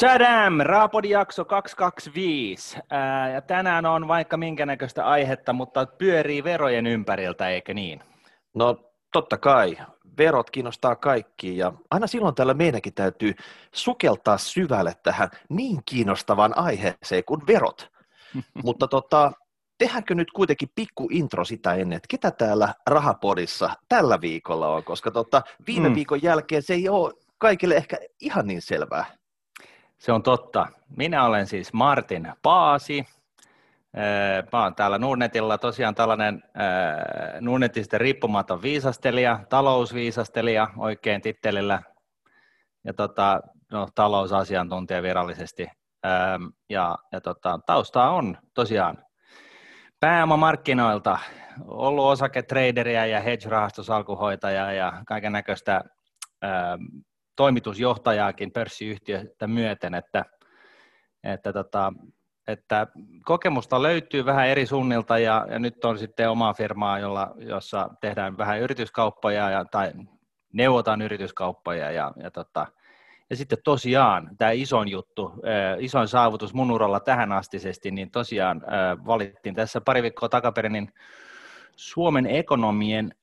Tadam! Raapodi jakso 225. Ää, ja tänään on vaikka minkä näköistä aihetta, mutta pyörii verojen ympäriltä, eikö niin? No totta kai. Verot kiinnostaa kaikki ja aina silloin täällä meidänkin täytyy sukeltaa syvälle tähän niin kiinnostavaan aiheeseen kuin verot. mutta tota, tehdäänkö nyt kuitenkin pikku intro sitä ennen, että ketä täällä Rahapodissa tällä viikolla on, koska tota, viime mm. viikon jälkeen se ei ole kaikille ehkä ihan niin selvää. Se on totta. Minä olen siis Martin Paasi. Mä olen täällä Nordnetilla tosiaan tällainen Nordnetista riippumaton viisastelija, talousviisastelija oikein tittelillä ja tota, no, talousasiantuntija virallisesti. Ja, ja tota, taustaa on tosiaan pääomamarkkinoilta ollut osaketraderiä ja hedge-rahastosalkuhoitaja ja kaiken näköistä toimitusjohtajaakin pörssiyhtiötä myöten, että, että, tota, että kokemusta löytyy vähän eri suunnilta ja, ja nyt on sitten oma firmaa, jolla, jossa tehdään vähän yrityskauppoja ja, tai neuvotaan yrityskauppoja ja, ja, tota, ja sitten tosiaan tämä isoin juttu, isoin saavutus mun uralla tähän astisesti, niin tosiaan valittiin tässä pari viikkoa takaperin niin Suomen ekonomien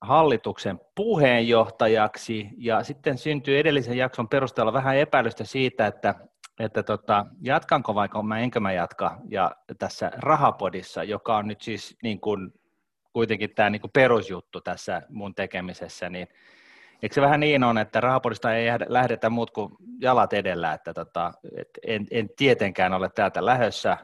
hallituksen puheenjohtajaksi. Ja sitten syntyi edellisen jakson perusteella vähän epäilystä siitä, että, että tota, jatkanko vaikka mä enkö mä jatka ja tässä rahapodissa, joka on nyt siis niin kuin, kuitenkin tämä niin kuin perusjuttu tässä mun tekemisessä, niin eikö se vähän niin on, että rahapodista ei lähdetä muut kuin jalat edellä, että tota, et en, en tietenkään ole täältä lähössä,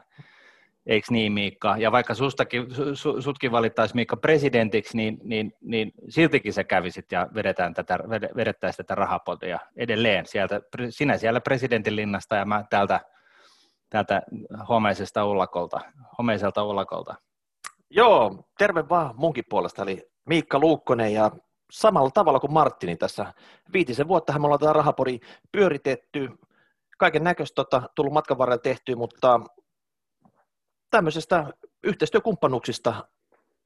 Eikö niin Miikka? Ja vaikka sustakin, su, sutkin valittaisi Miikka presidentiksi, niin, niin, niin siltikin sä kävisit ja vedetään tätä, vedettäisiin tätä rahapotia edelleen. Sieltä, sinä siellä presidentin linnasta ja mä täältä, täältä homeisesta ullakolta, homeiselta ullakolta. Joo, terve vaan munkin puolesta, eli Miikka Luukkonen ja samalla tavalla kuin Martini tässä viitisen vuotta me ollaan tätä rahapodi pyöritetty, kaiken näköistä tota, tullut matkan varrella tehty, mutta tämmöisestä yhteistyökumppanuuksista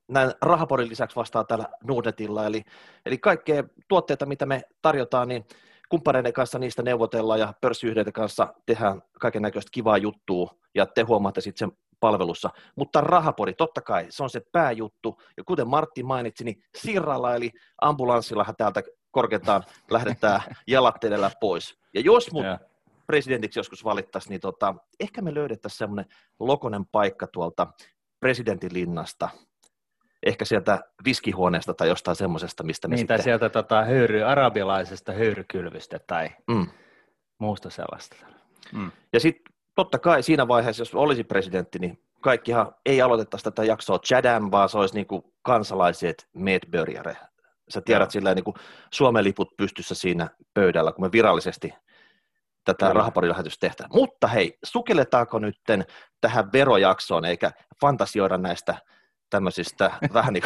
näin rahapodin lisäksi vastaa täällä Nordetilla, eli, eli kaikkea tuotteita, mitä me tarjotaan, niin kumppaneiden kanssa niistä neuvotellaan ja pörssiyhdeiden kanssa tehdään kaiken näköistä kivaa juttua ja te huomaatte sitten sen palvelussa. Mutta rahapodi, totta kai, se on se pääjuttu. Ja kuten Martti mainitsi, niin sirralla eli ambulanssillahan täältä korkeintaan lähdetään jalat pois. Ja jos mut yeah presidentiksi joskus valittaisiin, niin tota, ehkä me löydettäisiin semmoinen lokonen paikka tuolta presidentin linnasta, ehkä sieltä viskihuoneesta tai jostain semmoisesta, mistä me niin, sitten... sieltä tota, höyry, arabialaisesta höyrykylvystä tai mm. muusta sellaista. Mm. Ja sitten totta kai siinä vaiheessa, jos olisi presidentti, niin kaikkihan ei aloitettaisi tätä jaksoa Chadam, vaan se olisi niin kuin kansalaiset medbörjare. Sä tiedät sillä niin kuin Suomen liput pystyssä siinä pöydällä, kun me virallisesti tätä rahaparilähetystä tehdä. Mutta hei, sukelletaanko nyt tähän verojaksoon, eikä fantasioida näistä tämmöisistä vähän niin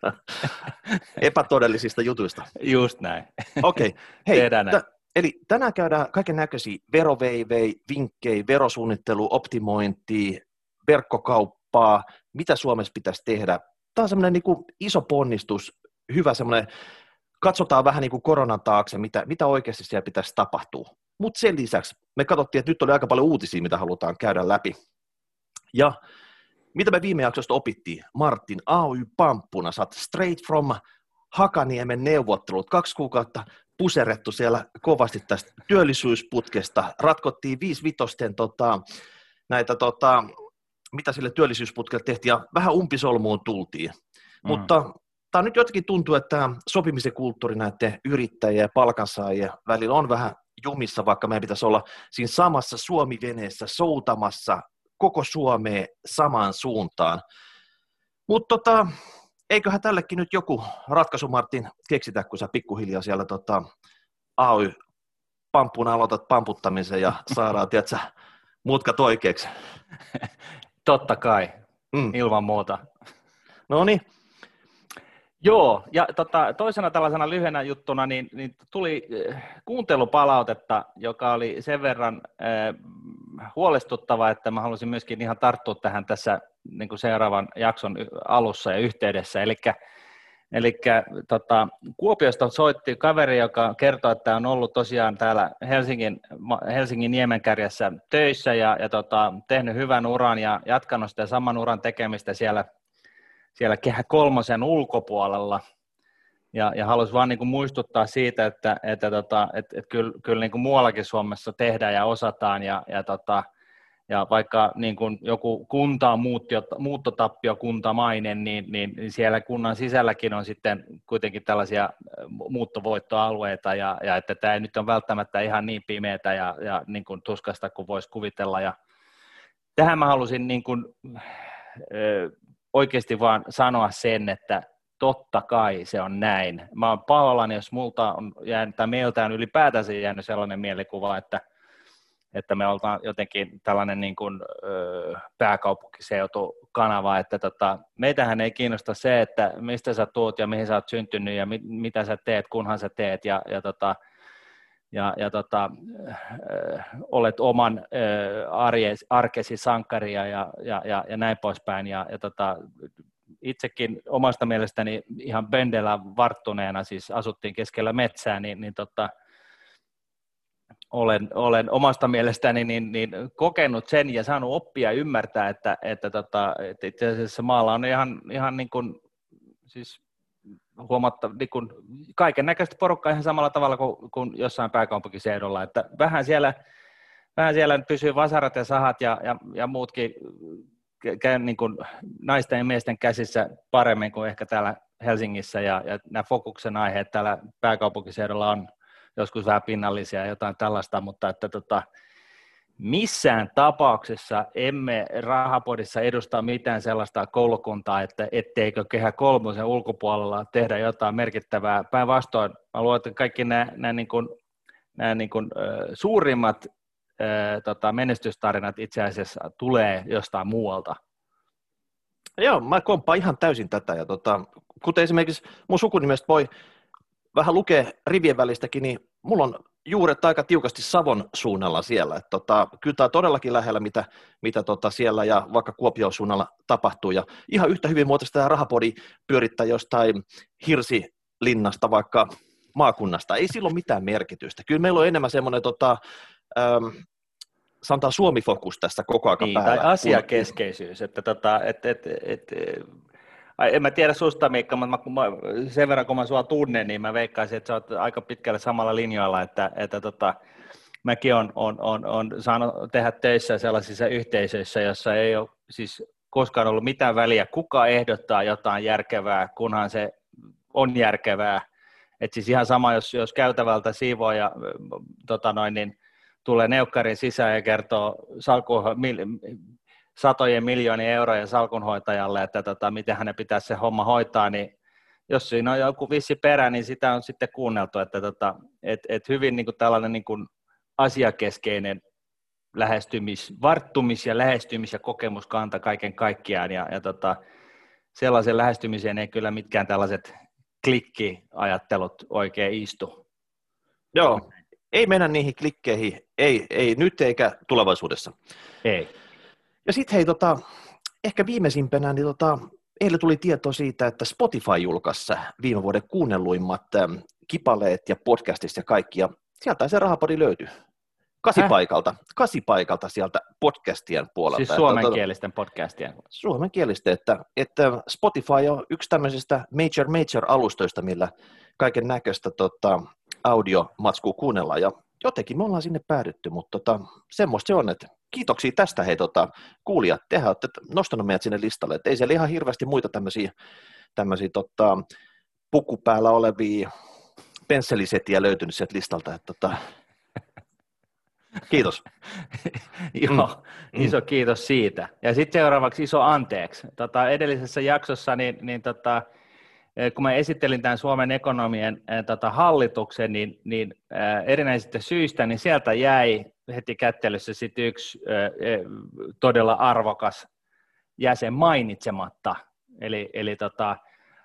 epätodellisista jutuista. Just näin. Okei, okay. hei, t- eli tänään käydään kaiken näköisiä veroveivei, vinkkejä, verosuunnittelu, optimointi, verkkokauppaa, mitä Suomessa pitäisi tehdä. Tämä on semmoinen niin iso ponnistus, hyvä semmoinen katsotaan vähän niin kuin koronan taakse, mitä, mitä oikeasti siellä pitäisi tapahtua. Mutta sen lisäksi me katsottiin, että nyt oli aika paljon uutisia, mitä halutaan käydä läpi. Ja mitä me viime jaksosta opittiin? Martin, AY Pamppuna, saat straight from Hakaniemen neuvottelut, kaksi kuukautta puserettu siellä kovasti tästä työllisyysputkesta, ratkottiin viisi vitosten tota, näitä, tota, mitä sille työllisyysputkelle tehtiin, ja vähän umpisolmuun tultiin. Mm. Mutta tämä nyt jotenkin tuntuu, että sopimisen kulttuuri näiden yrittäjien ja palkansaajien välillä on vähän jumissa, vaikka meidän pitäisi olla siinä samassa Suomi-veneessä soutamassa koko Suomeen samaan suuntaan. Mutta tota, eiköhän tällekin nyt joku ratkaisu, Martin, keksitä, kun sä pikkuhiljaa siellä tota, AY pampuna aloitat pamputtamisen ja saadaan, tiedätkö, mutkat oikeaksi. Totta kai, mm. ilman muuta. No niin, Joo, ja tota, toisena tällaisena lyhyenä juttuna niin, niin tuli äh, kuuntelupalautetta, joka oli sen verran äh, huolestuttava, että mä halusin myöskin ihan tarttua tähän tässä niin kuin seuraavan jakson alussa ja yhteydessä. Eli Eli tota, Kuopiosta soitti kaveri, joka kertoi, että on ollut tosiaan täällä Helsingin, Helsingin Niemenkärjessä töissä ja, ja tota, tehnyt hyvän uran ja jatkanut sitä saman uran tekemistä siellä, siellä Kehä Kolmosen ulkopuolella. Ja, ja haluaisin vain niin muistuttaa siitä, että, että, tota, että, että kyllä, kyllä niin kuin muuallakin Suomessa tehdään ja osataan ja, ja tota, ja vaikka niin kuin joku kunta on muuttotappiokuntamainen, niin, niin, niin siellä kunnan sisälläkin on sitten kuitenkin tällaisia muuttovoittoalueita, ja, ja että tämä ei nyt on välttämättä ihan niin pimeätä ja, ja niin kuin tuskasta kuin voisi kuvitella. Ja tähän mä halusin niin kuin, oikeasti vaan sanoa sen, että totta kai se on näin. Mä oon pahoillani, jos multa on jäänyt, tai meiltä on ylipäätänsä jäänyt sellainen mielikuva, että että me oltaan jotenkin tällainen niin kuin, ö, pääkaupunkiseutu kanava, että tota, meitähän ei kiinnosta se, että mistä sä tuut ja mihin sä oot syntynyt ja mit, mitä sä teet, kunhan sä teet ja, ja, tota, ja, ja tota, ö, olet oman ö, arjes, arkesi sankaria ja, ja, ja, ja näin poispäin. Ja, ja tota, itsekin omasta mielestäni ihan Bendellä varttuneena, siis asuttiin keskellä metsää, niin, niin tota, olen, olen omasta mielestäni niin, niin kokenut sen ja saanut oppia ymmärtää, että, että, tota, että itse asiassa maalla on ihan, ihan niin kuin, siis huomatta, niin kuin kaiken näköistä porukkaa ihan samalla tavalla kuin, kuin jossain pääkaupunkiseudulla, että vähän siellä, vähän siellä pysyy vasarat ja sahat ja, ja, ja muutkin käy niin kuin naisten ja miesten käsissä paremmin kuin ehkä täällä Helsingissä ja, ja nämä fokuksen aiheet täällä pääkaupunkiseudulla on, joskus vähän pinnallisia ja jotain tällaista, mutta että tota, missään tapauksessa emme rahapodissa edusta mitään sellaista koulukuntaa, että etteikö kehä kolmosen ulkopuolella tehdä jotain merkittävää. Päinvastoin mä luulen, että kaikki nämä, nämä, niin kuin, nämä niin kuin, suurimmat tota, menestystarinat itse asiassa tulee jostain muualta. Joo, mä komppaan ihan täysin tätä. Ja tota, kuten esimerkiksi mun sukunimestä voi vähän lukee rivien välistäkin, niin mulla on juuret aika tiukasti Savon suunnalla siellä. Et tota, kyllä tämä on todellakin lähellä, mitä, mitä tota siellä ja vaikka Kuopion suunnalla tapahtuu. Ja ihan yhtä hyvin muotoista tämä rahapodi pyörittää jostain hirsilinnasta vaikka maakunnasta. Ei silloin mitään merkitystä. Kyllä meillä on enemmän semmoinen tota, ähm, sanotaan Suomi-fokus tässä koko ajan niin, päällä. Tai asiakeskeisyys, että tota, et, et, et, en mä tiedä susta Mikka, mutta mä, sen verran kun mä sua tunnen, niin mä veikkaisin, että sä oot aika pitkälle samalla linjoilla, että, että tota, mäkin on, on, on, on saanut tehdä töissä sellaisissa yhteisöissä, jossa ei ole siis koskaan ollut mitään väliä, kuka ehdottaa jotain järkevää, kunhan se on järkevää. Et siis ihan sama, jos, jos käytävältä ja tota noin, niin tulee neukkarin sisään ja kertoo salku, satojen miljoonien eurojen salkunhoitajalle, että tota, miten hänen pitäisi se homma hoitaa, niin jos siinä on joku vissi perä, niin sitä on sitten kuunneltu, että tota, et, et hyvin niin kuin tällainen niin kuin asiakeskeinen lähestymis, varttumis ja lähestymis- ja kokemuskanta kaiken kaikkiaan, ja, ja tota, sellaisen lähestymiseen ei kyllä mitkään tällaiset klikkiajattelut oikein istu. Joo, ei mennä niihin klikkeihin, ei, ei nyt eikä tulevaisuudessa. Ei. Ja sitten hei, tota, ehkä viimeisimpänä, niin tota, eilen tuli tieto siitä, että Spotify julkaisi viime vuoden kuunnelluimmat ähm, kipaleet ja podcastit ja kaikki, ja sieltä se rahapodi löytyy. Kasipaikalta, kasipaikalta sieltä podcastien puolelta. Siis suomenkielisten podcastien. Suomenkielisten, että, että Spotify on yksi tämmöisistä major major alustoista, millä kaiken näköistä tota, audiomatskua kuunnellaan, ja jotenkin me ollaan sinne päädytty, mutta tota, semmoista se on, että kiitoksia tästä hei tota, kuulijat, tehän olette nostanut meidät sinne listalle, että ei siellä ihan hirveästi muita tämmöisiä, tämmöisiä tota, pukupäällä olevia pensselisetiä löytynyt sieltä listalta, että tota, Kiitos. Joo, mm. iso kiitos siitä. Ja sitten seuraavaksi iso anteeksi. Tota, edellisessä jaksossa niin, niin tota, kun mä esittelin tämän Suomen ekonomien äh, tota, hallituksen, niin, niin äh, erinäisistä syistä, niin sieltä jäi heti kättelyssä sit yksi todella arvokas jäsen mainitsematta. Eli, eli tota,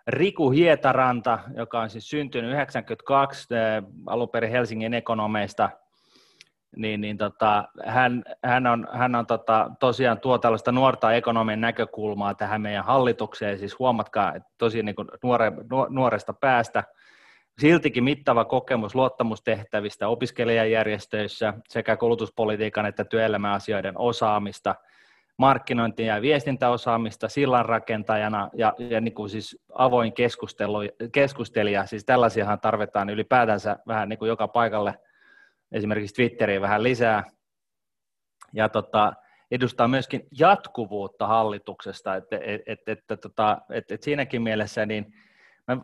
Riku Hietaranta, joka on siis syntynyt 92 äh, alun perin Helsingin ekonomeista, niin, niin tota, hän, hän, on, hän on tota, tosiaan tuo tällaista nuorta ekonomin näkökulmaa tähän meidän hallitukseen, siis huomatkaa, että tosi niin kuin nuore, nuoresta päästä, siltikin mittava kokemus luottamustehtävistä opiskelijajärjestöissä sekä koulutuspolitiikan että työelämäasioiden osaamista, markkinointi- ja viestintäosaamista sillanrakentajana ja, ja niin kuin siis avoin keskustelu, keskustelija, siis tällaisiahan tarvitaan ylipäätänsä vähän niin kuin joka paikalle – esimerkiksi Twitteriin vähän lisää, ja tota, edustaa myöskin jatkuvuutta hallituksesta, että et, et, et, tota, et, et siinäkin mielessä niin mä,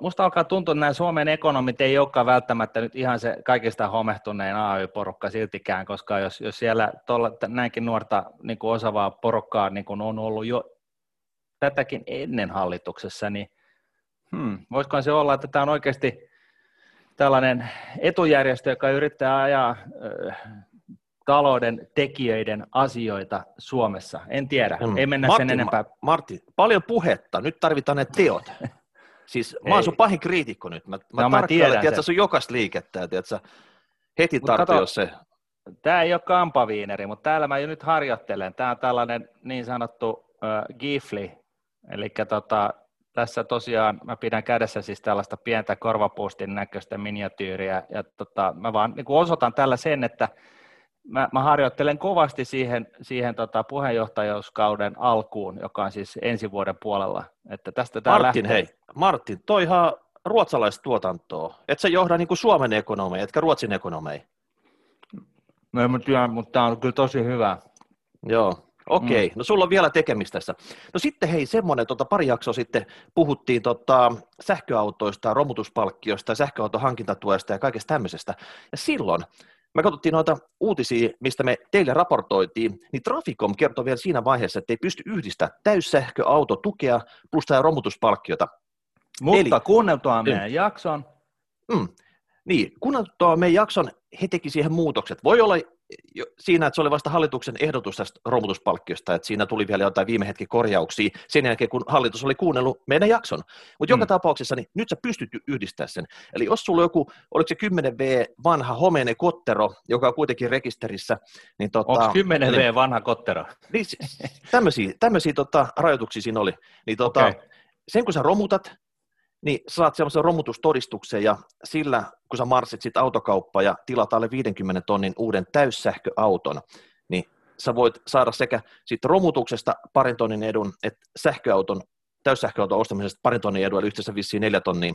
musta alkaa tuntua, että nämä Suomen ekonomit ei olekaan välttämättä nyt ihan se kaikista homehtunein AY-porukka siltikään, koska jos, jos siellä tolla, näinkin nuorta niin kuin osavaa porukkaa niin kuin on ollut jo tätäkin ennen hallituksessa, niin hmm, voisikohan se olla, että tämä on oikeasti tällainen etujärjestö, joka yrittää ajaa talouden tekijöiden asioita Suomessa. En tiedä, mm. ei mennä Martin, sen enempää. Martin, paljon puhetta, nyt tarvitaan ne teot. Siis mä oon sun pahin kriitikko nyt. Mä, mä, no, mä tiedän tiedätkö, sun jokaista liikettä, tiedätkö, heti tarvitsee, jos se... Tämä ei ole kampaviineri, mutta täällä mä jo nyt harjoittelen. Tämä on tällainen niin sanottu äh, gifli, eli tota, tässä tosiaan mä pidän kädessä siis tällaista pientä korvapuustin näköistä miniatyyriä, ja tota, mä vaan niin osoitan tällä sen, että mä, mä harjoittelen kovasti siihen, siihen tota puheenjohtajuuskauden alkuun, joka on siis ensi vuoden puolella. Että tästä Martin, lähtee. hei, Martin, toi ihan ruotsalaista tuotantoa. Et sä johda niin kuin Suomen ekonomeja, etkä Ruotsin ekonomeja. No en mä tiedä, mutta tämä on kyllä tosi hyvä. Joo, Okei, mm. no sulla on vielä tekemistä tässä. No sitten hei, semmoinen, tota, pari jaksoa sitten puhuttiin tota, sähköautoista, romutuspalkkiosta, sähköauton hankintatuesta ja kaikesta tämmöisestä. Ja silloin me katsottiin noita uutisia, mistä me teille raportoitiin, niin Traficom kertoi vielä siinä vaiheessa, että ei pysty yhdistämään täyssähköautotukea plus tämä romutuspalkkiota. Mutta Eli, kuunneltua meidän mm. jakson. Mm, niin, kuunneltua meidän jakson, he teki siihen muutokset. Voi olla siinä, että se oli vasta hallituksen ehdotus tästä romutuspalkkiosta, että siinä tuli vielä jotain viime hetki korjauksia sen jälkeen, kun hallitus oli kuunnellut meidän jakson. Mutta joka mm. tapauksessa, niin nyt sä pystyt yhdistämään sen. Eli jos sulla joku, oliko se 10V vanha homeinen kottero, joka on kuitenkin rekisterissä, niin tota... Onko 10V niin, vanha kottero? Niin, tämmöisiä, tämmöisiä tota, rajoituksia siinä oli. Niin tota, okay. sen kun sä romutat, niin saat semmoisen romutustodistuksen ja sillä, kun sä marssit sitten autokauppaan ja tilat alle 50 tonnin uuden täyssähköauton, niin sä voit saada sekä sitten romutuksesta parin tonnin edun, että sähköauton, täyssähköauton ostamisesta parin tonnin edun, eli yhteensä vissiin neljä tonnia.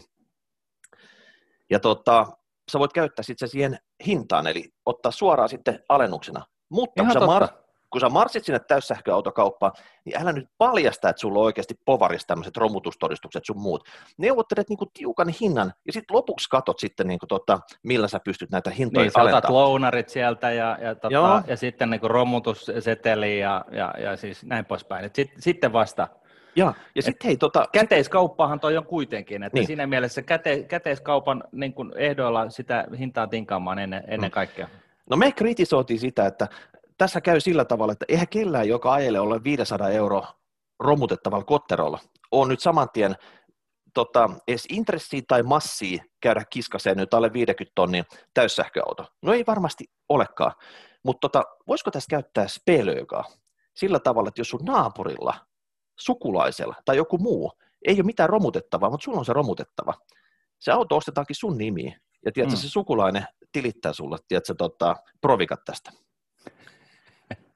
Ja tota, sä voit käyttää sitten siihen hintaan, eli ottaa suoraan sitten alennuksena. Mutta kun sä, mar- kun sä marssit sinne täyssähköautokauppaan, niin älä nyt paljasta, että sulla on oikeasti povarissa tämmöiset romutustodistukset sun muut. Neuvottelet niinku tiukan hinnan ja sitten lopuksi katot sitten, niinku tota, millä sä pystyt näitä hintoja niin, alentamaan. lounarit sieltä ja, ja, tota, ja sitten niinku romutusseteli ja, ja, ja siis näin poispäin. sit, sitten vasta ja, ja sitten hei, tota, käteiskauppahan toi on kuitenkin, että niin. siinä mielessä käte, käteiskaupan niin kun ehdoilla sitä hintaa tinkaamaan ennen, ennen mm. kaikkea. No me kritisoitiin sitä, että tässä käy sillä tavalla, että eihän kellään, joka ajelee ole 500 euro romutettavalla kotterolla, on nyt saman tien tota, edes intressiä tai massia käydä kiskaseen nyt alle 50 tonnin täyssähköauto. No ei varmasti olekaan, mutta tota, voisiko tässä käyttää spelöökaa sillä tavalla, että jos sun naapurilla, sukulaisella tai joku muu ei ole mitään romutettavaa, mutta sulla on se romutettava, se auto ostetaankin sun nimiin ja tiedätkö, mm. se sukulainen tilittää sulle, tiedätkö, tota, provikat tästä.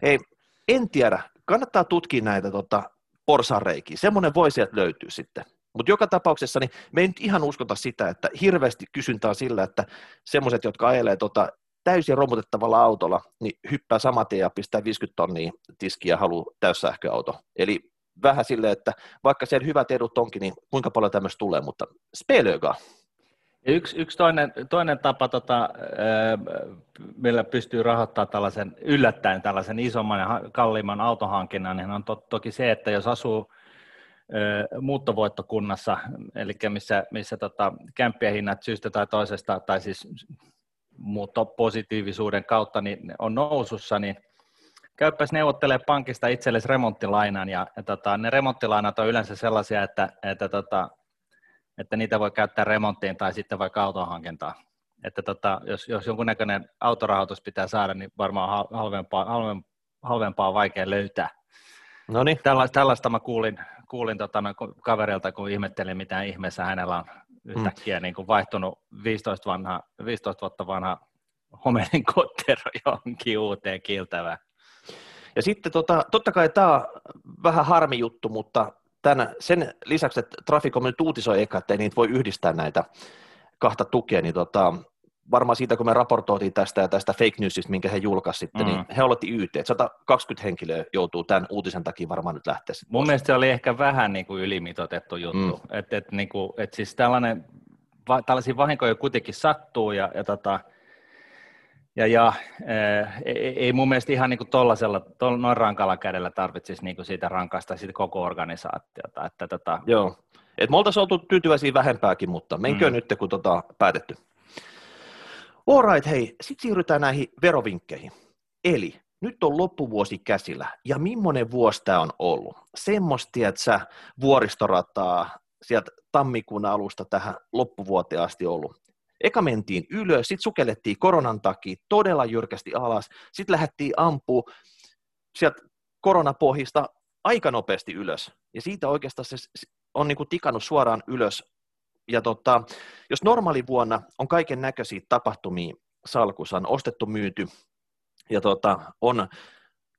Hei, en tiedä. Kannattaa tutkia näitä tota, porsareikiä. Semmoinen voi sieltä löytyä sitten. Mutta joka tapauksessa niin me ei nyt ihan uskota sitä, että hirveästi kysyntää sillä, että semmoiset, jotka ajelee tota, täysin romutettavalla autolla, niin hyppää saman tien ja pistää 50 tonnia tiskiä ja haluaa täyssähköauto. Eli vähän silleen, että vaikka siellä hyvät edut onkin, niin kuinka paljon tämmöistä tulee, mutta spelöga. Yksi, yksi toinen, toinen tapa, tota, millä pystyy rahoittamaan tällaisen yllättäen tällaisen isomman ja kalliimman autohankinnan, niin on to, toki se, että jos asuu muuttovoittokunnassa, eli missä, missä tota, kämppien hinnat syystä tai toisesta, tai siis muuttopositiivisuuden kautta niin on nousussa, niin käyppäs neuvottelee pankista itsellesi remonttilainan, ja, ja tota, ne remonttilainat on yleensä sellaisia, että, että tota, että niitä voi käyttää remonttiin tai sitten vaikka auton hankintaan. että tota, jos, jos jonkunnäköinen autorahoitus pitää saada, niin varmaan halvempaa, halvempaa, halvempaa on vaikea löytää. No niin. Tällaista, tällaista mä kuulin, kuulin tota, kaverilta, kun ihmettelin, mitä ihmeessä hänellä on yhtäkkiä mm. niin kuin vaihtunut 15, vanha, 15 vuotta vanha homeinen kottero johonkin uuteen kiiltävään. Ja sitten tota, totta kai tämä on vähän harmi juttu, mutta tämän, sen lisäksi, että Traficom nyt uutisoi eka, että ei niitä voi yhdistää näitä kahta tukea, niin tota, varmaan siitä, kun me raportoitiin tästä ja tästä fake newsista, minkä he julkaisivat sitten, niin mm. niin he aloitti YT, että 120 henkilöä joutuu tämän uutisen takia varmaan nyt lähteä. Mun pois. mielestä se oli ehkä vähän niin kuin ylimitotettu juttu, mm. että et, niin kuin, et siis tällainen, va, tällaisia vahinkoja kuitenkin sattuu ja, ja tota, ja, ja ei, ei mun mielestä ihan niin tollasella, tol, noin rankalla kädellä tarvitsisi niin kuin siitä rankasta siitä koko organisaatiota. Että tota... Joo, et me oltaisiin oltu tyytyväisiä vähempääkin, mutta menkö mm. nyt, kun tota, päätetty. Alright, hei, sitten siirrytään näihin verovinkkeihin. Eli nyt on loppuvuosi käsillä, ja millainen vuosi tämä on ollut? Semmoista, että sä vuoristorataa sieltä tammikuun alusta tähän loppuvuoteen asti ollut. Eka mentiin ylös, sitten sukellettiin koronan takia todella jyrkästi alas, sitten lähdettiin ampuu sieltä koronapohjista aika nopeasti ylös. Ja siitä oikeastaan se on niin tikannut suoraan ylös. Ja tota, jos normaali vuonna on kaiken näköisiä tapahtumia salkussa, on ostettu, myyty, ja tota, on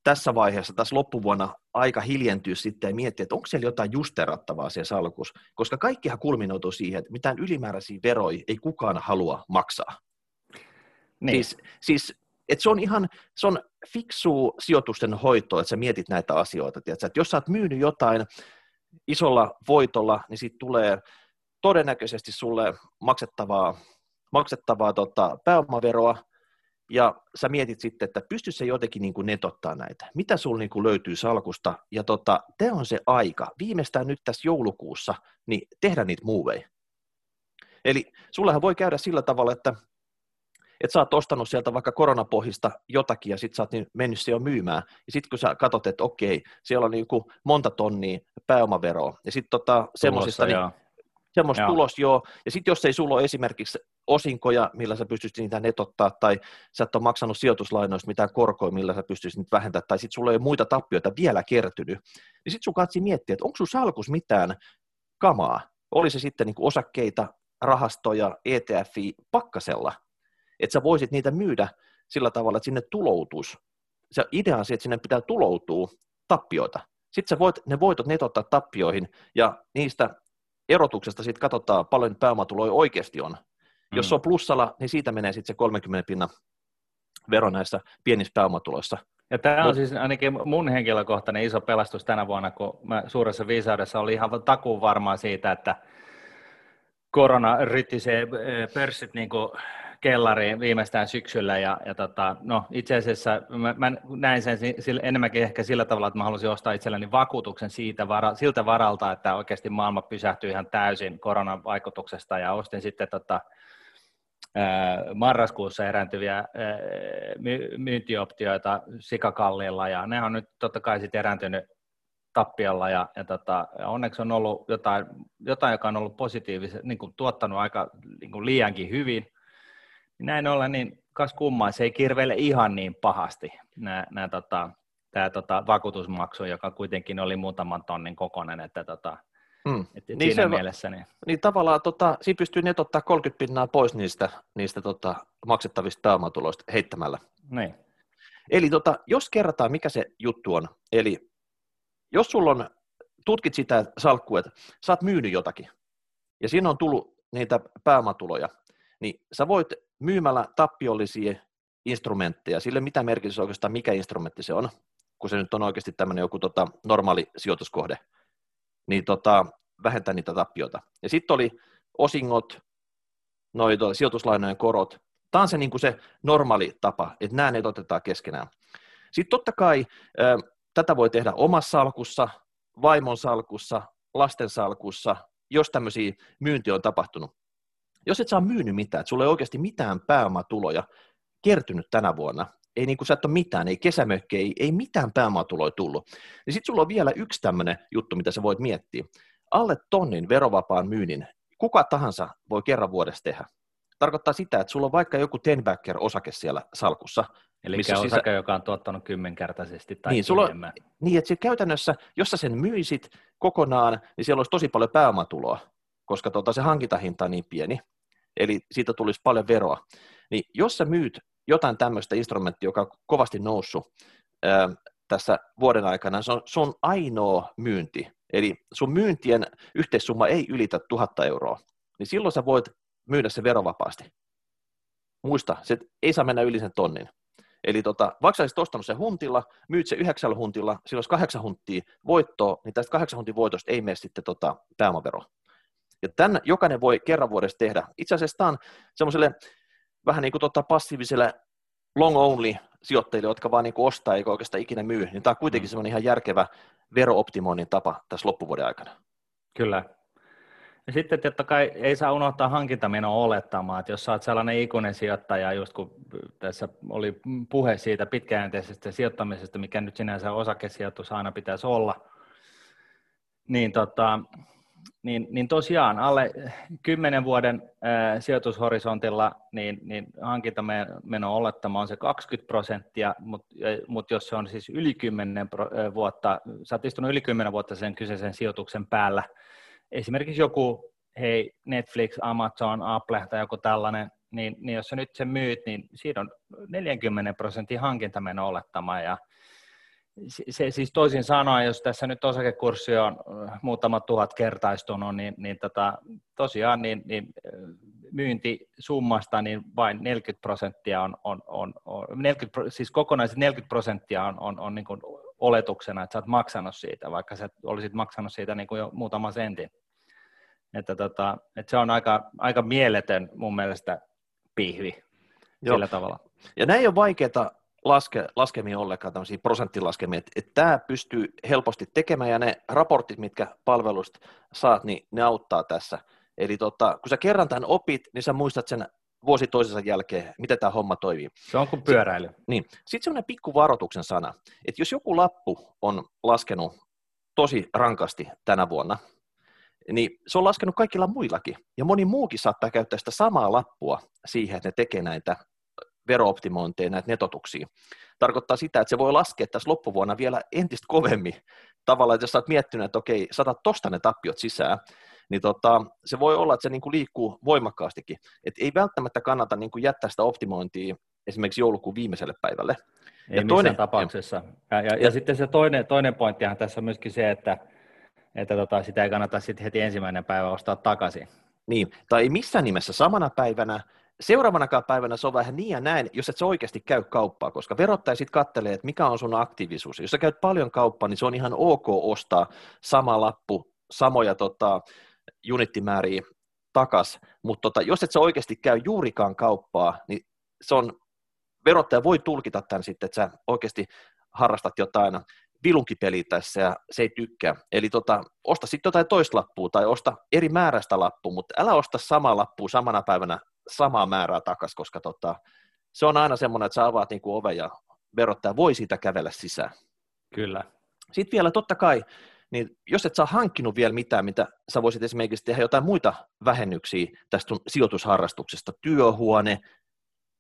tässä vaiheessa, tässä loppuvuonna aika hiljentyä sitten ja miettiä, että onko siellä jotain justerattavaa siellä salkussa, koska kaikkihan kulminoituu siihen, että mitään ylimääräisiä veroja ei kukaan halua maksaa. Niin. Siis, siis että se on ihan, se on fiksu sijoitusten hoito, että sä mietit näitä asioita, tiedätkö? että jos sä oot myynyt jotain isolla voitolla, niin siitä tulee todennäköisesti sulle maksettavaa, maksettavaa tota, pääomaveroa, ja sä mietit sitten, että pystyisi se jotenkin niin kuin netottaa näitä. Mitä sulla niin kuin löytyy salkusta? Ja tota, tämä on se aika, viimeistään nyt tässä joulukuussa, niin tehdä niitä muoveja. Eli sullehan voi käydä sillä tavalla, että, että sä oot ostanut sieltä vaikka koronapohjista jotakin ja sitten sä oot niin mennyt se jo myymään. Ja sitten kun sä katsot, että okei, siellä on niin kuin monta tonnia pääomaveroa ja sitten tota, semmoisista, niin, semmoista tulos joo. Ja sitten jos ei sulla ole esimerkiksi osinkoja, millä sä pystyisit niitä netottaa, tai sä et ole maksanut sijoituslainoista mitään korkoja, millä sä pystyisit niitä vähentämään, tai sitten sulla ei ole muita tappioita vielä kertynyt, niin sitten sun katsi miettiä, että onko sun salkus mitään kamaa, oli se sitten niin osakkeita, rahastoja, ETF, pakkasella, että sä voisit niitä myydä sillä tavalla, että sinne tuloutus. Se idea on se, että sinne pitää tuloutua tappioita. Sitten sä voit ne voitot netottaa tappioihin, ja niistä erotuksesta sitten katsotaan, paljon pääomatuloja oikeasti on. Mm. Jos se on plussalla, niin siitä menee sitten se 30 pinnan vero näissä pienissä pääomatuloissa. Ja tämä on siis ainakin mun henkilökohtainen iso pelastus tänä vuonna, kun mä suuressa viisaudessa oli ihan takuun varmaa siitä, että korona ryttisee eh, pörssit niin kuin kellariin viimeistään syksyllä ja, ja tota, no, itse asiassa mä, mä näin sen sille, enemmänkin ehkä sillä tavalla, että mä halusin ostaa itselleni vakuutuksen siitä vara, siltä varalta, että oikeasti maailma pysähtyy ihan täysin koronan vaikutuksesta ja ostin sitten tota, marraskuussa erääntyviä myyntioptioita sikakallilla ja ne on nyt totta kai sitten erääntynyt tappialla ja, ja tota, onneksi on ollut jotain, jotain, joka on ollut positiivisesti, niin kuin tuottanut aika niin kuin liiankin hyvin. Näin ollen, niin kas kummaa, se ei kirveile ihan niin pahasti tota, tämä tota, vakuutusmaksu, joka kuitenkin oli muutaman tonnin kokoinen, että tota, Mm. Et, et niin siinä se, mielessä. Niin, niin tavallaan tota, siinä pystyy netottaa 30 pinnaa pois niistä, niistä tota, maksettavista pääomatuloista heittämällä. Niin. Eli tota, jos kerrataan, mikä se juttu on, eli jos sulla on, tutkit sitä salkkua, että sä oot myynyt jotakin, ja siinä on tullut niitä pääomatuloja, niin sä voit myymällä tappiollisia instrumentteja, sille mitä merkitys oikeastaan mikä instrumentti se on, kun se nyt on oikeasti tämmöinen joku tota, normaali sijoituskohde, niin tota, vähentää niitä tappiota. Ja sitten oli osingot, noin sijoituslainojen korot. Tämä on se, niin kuin se normaali tapa, että nämä ne otetaan keskenään. Sitten totta kai ä, tätä voi tehdä omassa salkussa, vaimon salkussa, lasten salkussa, jos tämmöisiä myynti on tapahtunut. Jos et saa myynyt mitään, että sulla ei oikeasti mitään pääomatuloja kertynyt tänä vuonna, ei niin kuin sä et ole mitään, ei kesämökki, ei, ei mitään pääomatuloja tullut, niin sitten sulla on vielä yksi tämmöinen juttu, mitä sä voit miettiä. Alle tonnin verovapaan myynnin kuka tahansa voi kerran vuodessa tehdä. tarkoittaa sitä, että sulla on vaikka joku tenbacker osake siellä salkussa. Eli missä osake, sisä... joka on tuottanut kymmenkertaisesti tai niin, sulla, niin, että käytännössä, jos sä sen myisit kokonaan, niin siellä olisi tosi paljon pääomatuloa, koska tuota, se hankintahinta on niin pieni, eli siitä tulisi paljon veroa. Niin jos sä myyt jotain tämmöistä instrumenttia, joka on kovasti noussut ää, tässä vuoden aikana, se on sun ainoa myynti, eli sun myyntien yhteissumma ei ylitä tuhatta euroa, niin silloin sä voit myydä se verovapaasti. Muista, se ei saa mennä yli sen tonnin. Eli tota, vaikka olisit ostanut sen huntilla, myyt se yhdeksällä huntilla, sillä olisi kahdeksan hunttia voittoa, niin tästä kahdeksan huntin voitosta ei mene sitten tota pääomavero. Ja tämän jokainen voi kerran vuodessa tehdä. Itse asiassa tämä on semmoiselle vähän niin kuin tota passiiviselle long only sijoittajille, jotka vaan niin kuin ostaa eikä oikeastaan ikinä myy, niin tämä on kuitenkin mm. semmoinen ihan järkevä verooptimoinnin tapa tässä loppuvuoden aikana. Kyllä, ja sitten totta kai ei saa unohtaa hankintamenoa olettamaan, että jos saat sellainen ikuinen sijoittaja, just kun tässä oli puhe siitä pitkäjänteisestä sijoittamisesta, mikä nyt sinänsä osakesijoitus aina pitäisi olla, niin, tota, niin, niin tosiaan alle 10 vuoden ää, sijoitushorisontilla niin, niin hankintameno olettama on se 20 prosenttia, mutta mut jos se on siis yli 10 vuotta, sä oot istunut yli 10 vuotta sen kyseisen sijoituksen päällä, esimerkiksi joku, hei, Netflix, Amazon, Apple tai joku tällainen, niin, niin jos sä nyt sen myyt, niin siinä on 40 prosentin hankintameno olettama, ja se, siis toisin sanoen, jos tässä nyt osakekurssi on äh, muutama tuhat kertaistunut, niin, niin tota, tosiaan niin, niin äh, myyntisummasta niin vain 40 prosenttia on, on, on, on 40, siis kokonaiset 40 prosenttia on, on, on niin kuin oletuksena, että sä oot maksanut siitä, vaikka sä olisit maksanut siitä niin kuin jo muutama sentin. Että, tota, että se on aika, aika mieletön mun mielestä pihvi Joo. sillä tavalla. Ja näin ei ole vaikeaa laske, laskemia ollenkaan, tämmöisiä prosenttilaskemia, että, että tämä pystyy helposti tekemään ja ne raportit, mitkä palvelusta saat, niin ne auttaa tässä. Eli tota, kun sä kerran tämän opit, niin sä muistat sen vuosi toisensa jälkeen, miten tämä homma toimii. Se on kuin pyöräily. Sitten, niin. Sitten semmoinen pikku varoituksen sana, että jos joku lappu on laskenut tosi rankasti tänä vuonna, niin se on laskenut kaikilla muillakin. Ja moni muukin saattaa käyttää sitä samaa lappua siihen, että ne tekee näitä verooptimointeja, näitä netotuksia. Tarkoittaa sitä, että se voi laskea tässä loppuvuonna vielä entistä kovemmin. Tavallaan, että jos olet miettinyt, että okei, saatat tosta ne tappiot sisään, niin tota, se voi olla, että se niin kuin liikkuu voimakkaastikin. Et ei välttämättä kannata niin kuin jättää sitä optimointia esimerkiksi joulukuun viimeiselle päivälle. Ei ja toinen, tapauksessa. Ja, ja, ja sitten se toinen, toinen pointtihan tässä on myöskin se, että, että tota, sitä ei kannata sitten heti ensimmäinen päivä ostaa takaisin. Niin, tai ei missään nimessä samana päivänä, seuraavanakaan päivänä se on vähän niin ja näin, jos et sä oikeasti käy kauppaa, koska verottaja sitten kattelee, että mikä on sun aktiivisuus. Jos sä käyt paljon kauppaa, niin se on ihan ok ostaa sama lappu, samoja tota, unittimääriä takas, mutta tota, jos et sä oikeasti käy juurikaan kauppaa, niin se on, verottaja voi tulkita tämän sitten, että sä oikeasti harrastat jotain vilunkipeliä tässä ja se ei tykkää. Eli tota, osta sitten jotain toista lappua tai osta eri määräistä lappua, mutta älä osta samaa lappua samana päivänä samaa määrää takas, koska tota, se on aina semmoinen, että sä avaat niinku oven ja verottaja voi siitä kävellä sisään. Kyllä. Sitten vielä totta kai niin jos et saa hankkinut vielä mitään, mitä sä voisit esimerkiksi tehdä jotain muita vähennyksiä tästä sijoitusharrastuksesta, työhuone,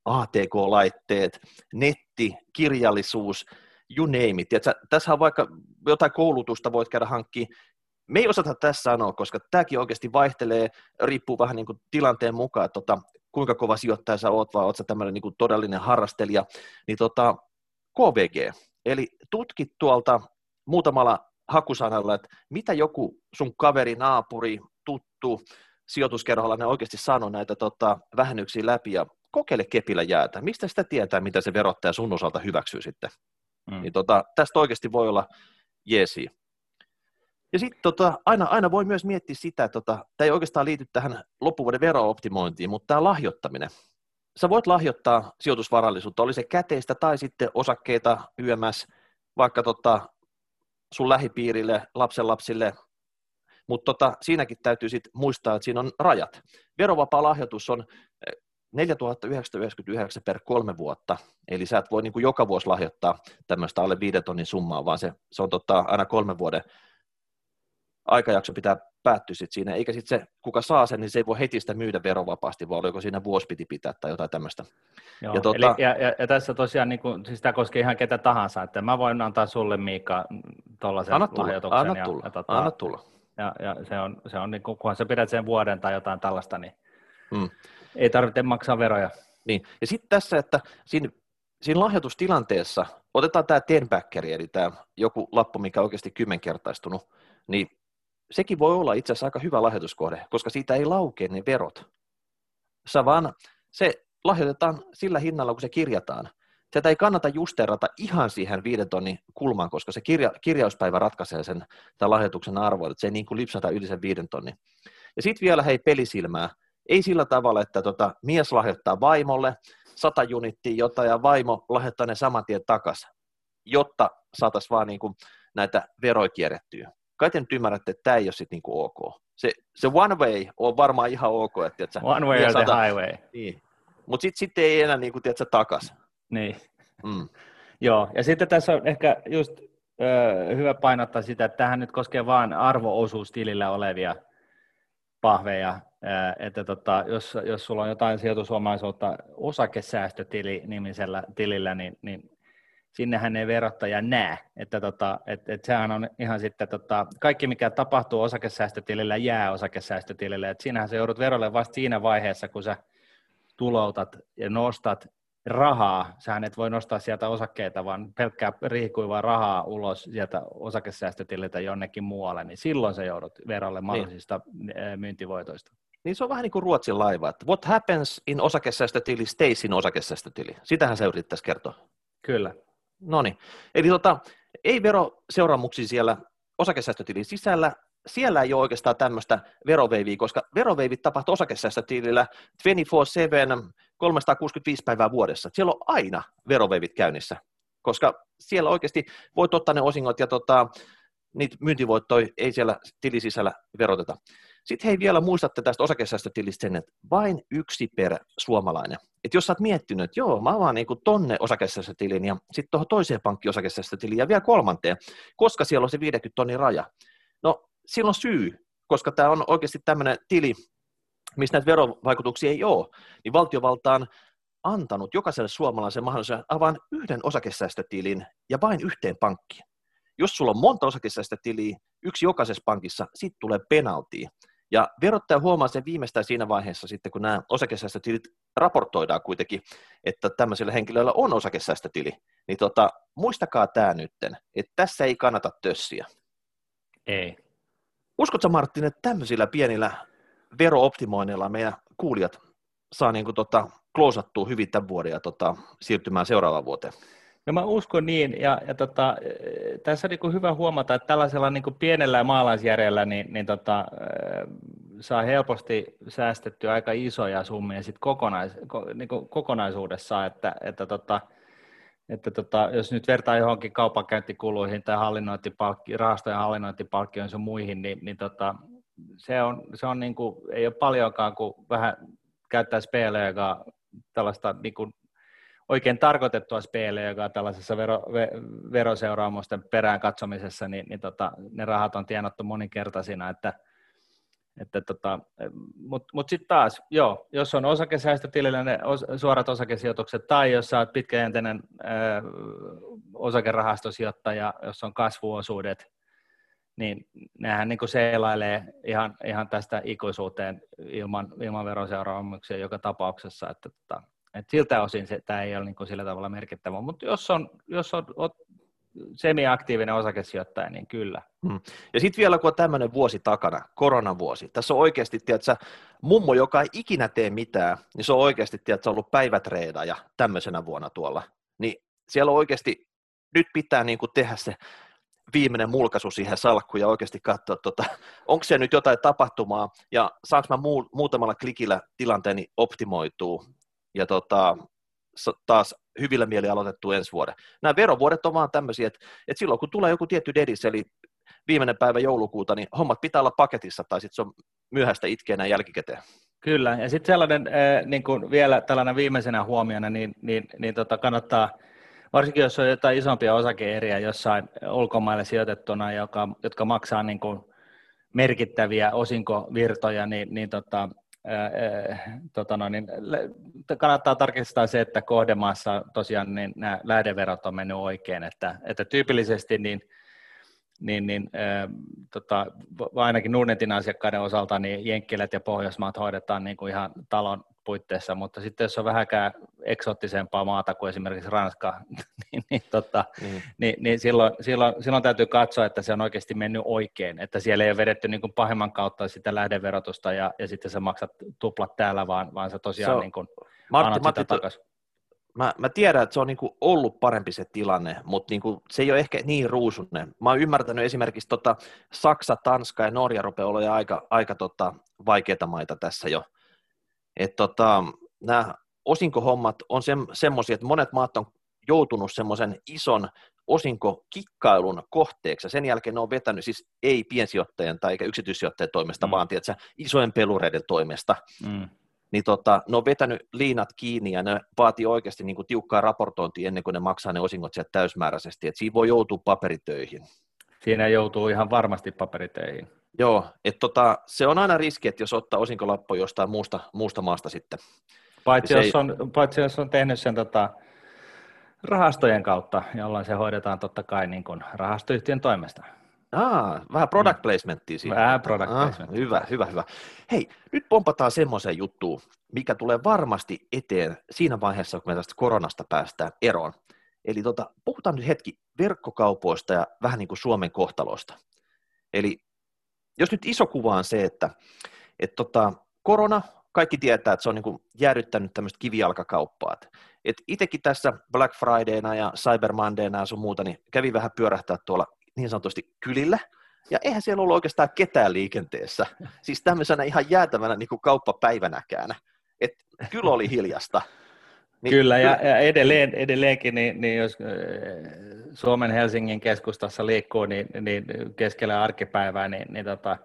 ATK-laitteet, netti, kirjallisuus, you name it. Tiedätkö, tässä on vaikka jotain koulutusta voit käydä hankkimaan. Me ei osata tässä sanoa, koska tämäkin oikeasti vaihtelee, riippuu vähän niin kuin tilanteen mukaan, tota, kuinka kova sijoittaja sä oot, vai oot sä tämmöinen niin todellinen harrastelija. Niin tota, KVG, eli tutkit tuolta muutamalla hakusanalla, että mitä joku sun kaveri, naapuri, tuttu sijoituskerholla ne oikeasti sanoo näitä tota, vähennyksiä läpi ja kokeile kepillä jäätä. Mistä sitä tietää, mitä se verottaja sun osalta hyväksyy sitten? Mm. Niin tota, tästä oikeasti voi olla jeesi. Ja sitten tota, aina, aina voi myös miettiä sitä, että tota, tämä ei oikeastaan liity tähän loppuvuoden verooptimointiin, mutta tämä lahjoittaminen. Sä voit lahjoittaa sijoitusvarallisuutta, oli se käteistä tai sitten osakkeita, YMS, vaikka tota, sun lähipiirille, lapsenlapsille, mutta tota, siinäkin täytyy sit muistaa, että siinä on rajat. Verovapaa lahjoitus on 4999 eh, per kolme vuotta, eli sä et voi niin joka vuosi lahjoittaa tämmöistä alle viiden tonnin summaa, vaan se, se on tota, aina kolmen vuoden aikajakso pitää päättyi sit siinä, eikä sitten se, kuka saa sen, niin se ei voi heti sitä myydä verovapaasti, vaan oliko siinä vuosi piti pitää tai jotain tämmöistä. Joo, ja, tuota... eli, ja, ja, ja, tässä tosiaan, niin kuin, siis tämä koskee ihan ketä tahansa, että mä voin antaa sulle Miikka tuollaisen anna tulla, Anna tulla, ja, tota, anna tulla. Ja, ja se on, se on niin kuin, kunhan sä pidät sen vuoden tai jotain tällaista, niin hmm. ei tarvitse maksaa veroja. Niin, ja sitten tässä, että siinä, siinä lahjoitustilanteessa, otetaan tämä tenbackeri, eli tämä joku lappu, mikä on oikeasti kymmenkertaistunut, niin sekin voi olla itse asiassa aika hyvä lahjoituskohde, koska siitä ei laukea ne verot. Sä vaan, se lahjoitetaan sillä hinnalla, kun se kirjataan. Sieltä ei kannata justerata ihan siihen viiden tonnin kulmaan, koska se kirja, kirjauspäivä ratkaisee sen tämän lahjoituksen arvoa, että se ei niin kuin lipsata yli sen viiden tonnin. Ja sitten vielä hei pelisilmää, ei sillä tavalla, että tota, mies lahjoittaa vaimolle sata junittia jota ja vaimo lahjoittaa ne saman tien takaisin, jotta saataisiin vaan niin kuin näitä veroja kierrettyä. Kai te nyt ymmärrätte, että tämä ei ole sitten niin ok. Se, se one way on varmaan ihan ok. Että, että one way or the highway. Niin. Mutta sitten sit ei enää niin kuin, tiedätkö, takas. Niin. Mm. Joo, ja sitten tässä on ehkä just ö, hyvä painottaa sitä, että tähän nyt koskee vain arvoosuustilillä olevia pahveja, että tota, jos, jos sulla on jotain sijoitusomaisuutta osakesäästötili nimisellä tilillä, niin, niin sinnehän ei verottaja näe, että tota, et, et sehän on ihan sitten, tota, kaikki mikä tapahtuu osakesäästötilillä jää osakesäästötilille, että siinähän se joudut verolle vasta siinä vaiheessa, kun sä tuloutat ja nostat rahaa, sähän et voi nostaa sieltä osakkeita, vaan pelkkää riihikuivaa rahaa ulos sieltä osakesäästötililtä jonnekin muualle, niin silloin sä joudut verolle niin. mahdollisista niin. myyntivoitoista. Niin se on vähän niin kuin Ruotsin laiva, että what happens in osakesäästötili stays in osakesäästötili. Sitähän se yrittäisi kertoa. Kyllä. No niin, eli tota, ei veroseuraamuksia siellä osakesäästötilin sisällä, siellä ei ole oikeastaan tämmöistä veroveiviä, koska veroveivit tapahtuu osakesäästötilillä 24-7, 365 päivää vuodessa. Siellä on aina veroveivit käynnissä, koska siellä oikeasti voit ottaa ne osingot ja tota, niitä myyntivoittoja ei siellä tilisisällä veroteta. Sitten hei vielä muistatte tästä osakesäästötilistä sen, että vain yksi per suomalainen. Et jos sä oot miettinyt, että joo, mä avaan niin tonne osakesäästötilin ja sitten tuohon toiseen pankkiin osakesäästötiliin ja vielä kolmanteen, koska siellä on se 50 tonnin raja. No, silloin syy, koska tämä on oikeasti tämmöinen tili, missä näitä verovaikutuksia ei ole, niin valtiovalta on antanut jokaiselle suomalaisen mahdollisuuden avaan yhden osakesäästötilin ja vain yhteen pankkiin. Jos sulla on monta osakesäästötiliä, yksi jokaisessa pankissa, sitten tulee penalti. Ja verottaja huomaa sen viimeistään siinä vaiheessa sitten, kun nämä osakesäästötilit raportoidaan kuitenkin, että tämmöisellä henkilöllä on osakesäästötili. Niin tota, muistakaa tämä nytten, että tässä ei kannata tössiä. Ei. Uskotko Martin, että tämmöisillä pienillä verooptimoinneilla meidän kuulijat saa niin kuin tota, kloosattua hyvin tämän vuoden ja tota, siirtymään seuraavaan vuoteen? No mä uskon niin, ja, ja tota, tässä on niin hyvä huomata, että tällaisella niin pienellä maalaisjärjellä niin, niin tota, saa helposti säästettyä aika isoja summia sit kokonais, niin kokonaisuudessaan, että, että, tota, että tota, jos nyt vertaa johonkin kaupankäyntikuluihin tai hallinnointipalkki, rahastojen hallinnointipalkkioihin ja muihin, niin, niin tota, se, on, se on niin kuin, ei ole paljonkaan, kun vähän käyttää spelejä, joka tällaista niin kuin oikein tarkoitettua speeliä, joka tällaisessa vero, ve, veroseuraamusten perään katsomisessa, niin, niin tota, ne rahat on tienattu moninkertaisina, että, että tota, mutta mut sitten taas, joo, jos on osakesäästötilillä ne os, suorat osakesijoitukset, tai jos olet pitkäjänteinen ö, osakerahastosijoittaja, jos on kasvuosuudet, niin nehän niin seilailee ihan, ihan tästä ikuisuuteen ilman, ilman veroseuraamuksia joka tapauksessa, että tota, et siltä osin se, tämä ei ole niin kuin sillä tavalla merkittävä, mutta jos on, jos on, semiaktiivinen osakesijoittaja, niin kyllä. Hmm. Ja sitten vielä, kun on tämmöinen vuosi takana, koronavuosi, tässä on oikeasti, tiedätkö, mummo, joka ei ikinä tee mitään, niin se on oikeasti, tiedätkö, ollut päivätreidaaja tämmöisenä vuonna tuolla. Niin siellä on oikeasti, nyt pitää niin kuin tehdä se viimeinen mulkaisu siihen salkkuun ja oikeasti katsoa, tota, onko se nyt jotain tapahtumaa ja saanko mä muu, muutamalla klikillä tilanteeni optimoituu ja tota, taas hyvillä mieli aloitettu ensi vuoden. Nämä verovuodet on vaan tämmöisiä, että, että silloin kun tulee joku tietty dedis, eli viimeinen päivä joulukuuta, niin hommat pitää olla paketissa, tai sitten se on myöhäistä itkeä jälkikäteen. Kyllä, ja sitten sellainen äh, niin kuin vielä tällainen viimeisenä huomiona, niin, niin, niin tota kannattaa, varsinkin jos on jotain isompia osakeeriä jossain ulkomaille sijoitettuna, joka, jotka maksaa niin kuin merkittäviä osinkovirtoja, niin, niin tota, tota no, niin kannattaa tarkistaa se, että kohdemaassa tosiaan niin nämä lähdeverot on mennyt oikein, että, että tyypillisesti niin, niin, niin äh, tota, ainakin Nordnetin asiakkaiden osalta niin Jenkkilät ja Pohjoismaat hoidetaan niin kuin ihan talon puitteissa, mutta sitten jos on vähäkään eksoottisempaa maata kuin esimerkiksi Ranska, niin, niin, tota, mm. niin, niin silloin, silloin, silloin täytyy katsoa, että se on oikeasti mennyt oikein, että siellä ei ole vedetty niin kuin pahemman kautta sitä lähdeverotusta ja, ja sitten sä maksat tuplat täällä, vaan, vaan sä tosiaan so, niin kuin Martti, Matti, takaisin. Mä, mä tiedän, että se on niinku ollut parempi se tilanne, mutta niinku, se ei ole ehkä niin ruusunen. Mä oon ymmärtänyt esimerkiksi tota, Saksa, Tanska ja Norja rupeaa olla aika, aika tota, vaikeita maita tässä jo että tota, nämä osinkohommat on se, semmoisia, että monet maat on joutunut semmoisen ison osinkokikkailun kohteeksi, ja sen jälkeen ne on vetänyt siis ei piensijoittajan tai eikä yksityissijoittajan toimesta, mm. vaan tiedätkö, isojen pelureiden toimesta, mm. niin tota, ne on vetänyt liinat kiinni, ja ne vaatii oikeasti niin kuin tiukkaa raportointia ennen kuin ne maksaa ne osingot sieltä täysmääräisesti, että siinä voi joutua paperitöihin. Siinä joutuu ihan varmasti paperitöihin. Joo, että tota, se on aina riski, että jos ottaa osinkolappu jostain muusta, muusta maasta sitten. Paitsi, jos, ei... on, paitsi jos on tehnyt sen tota, rahastojen kautta, jolloin se hoidetaan totta kai niin kuin rahastoyhtiön toimesta. Ah, vähän product placementtia siinä. Vähän product ah, placementtia. Hyvä, hyvä, hyvä. Hei, nyt pompataan semmoiseen juttuun, mikä tulee varmasti eteen siinä vaiheessa, kun me tästä koronasta päästään eroon. Eli tota, puhutaan nyt hetki verkkokaupoista ja vähän niin kuin Suomen kohtalosta. Eli jos nyt iso kuva on se, että et tota, korona, kaikki tietää, että se on niin jäädyttänyt tämmöistä kivijalkakauppaa. Et itsekin tässä Black Fridayna ja Cyber Mondayna ja sun muuta, niin kävi vähän pyörähtää tuolla niin sanotusti kylillä, ja eihän siellä ollut oikeastaan ketään liikenteessä. Siis tämmöisenä ihan jäätävänä niin kuin kauppapäivänäkään. Et kyllä oli hiljasta. Niin, Kyllä, ja, ja edelleen, edelleenkin, niin, niin jos Suomen Helsingin keskustassa liikkuu niin, niin keskellä arkipäivää, niin, niin tota,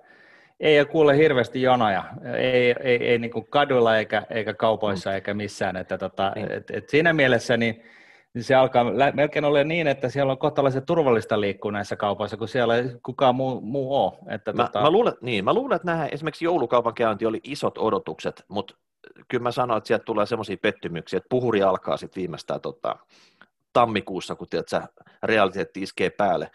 ei ole kuule hirveästi jonoja, ei, ei, ei niin kuin kaduilla eikä, eikä kaupoissa eikä missään. Että tota, niin. et, et siinä mielessä niin, niin se alkaa melkein olla niin, että siellä on kohtalaisen turvallista liikkua näissä kaupoissa, kun siellä ei kukaan muu, muu ole. Että mä, tota... mä, luulen, niin, mä luulen, että nämä esimerkiksi joulukaupan käynti oli isot odotukset, mutta kyllä mä sanoin, että sieltä tulee semmoisia pettymyksiä, että puhuri alkaa sitten viimeistään tota, tammikuussa, kun tiedät, realiteetti iskee päälle.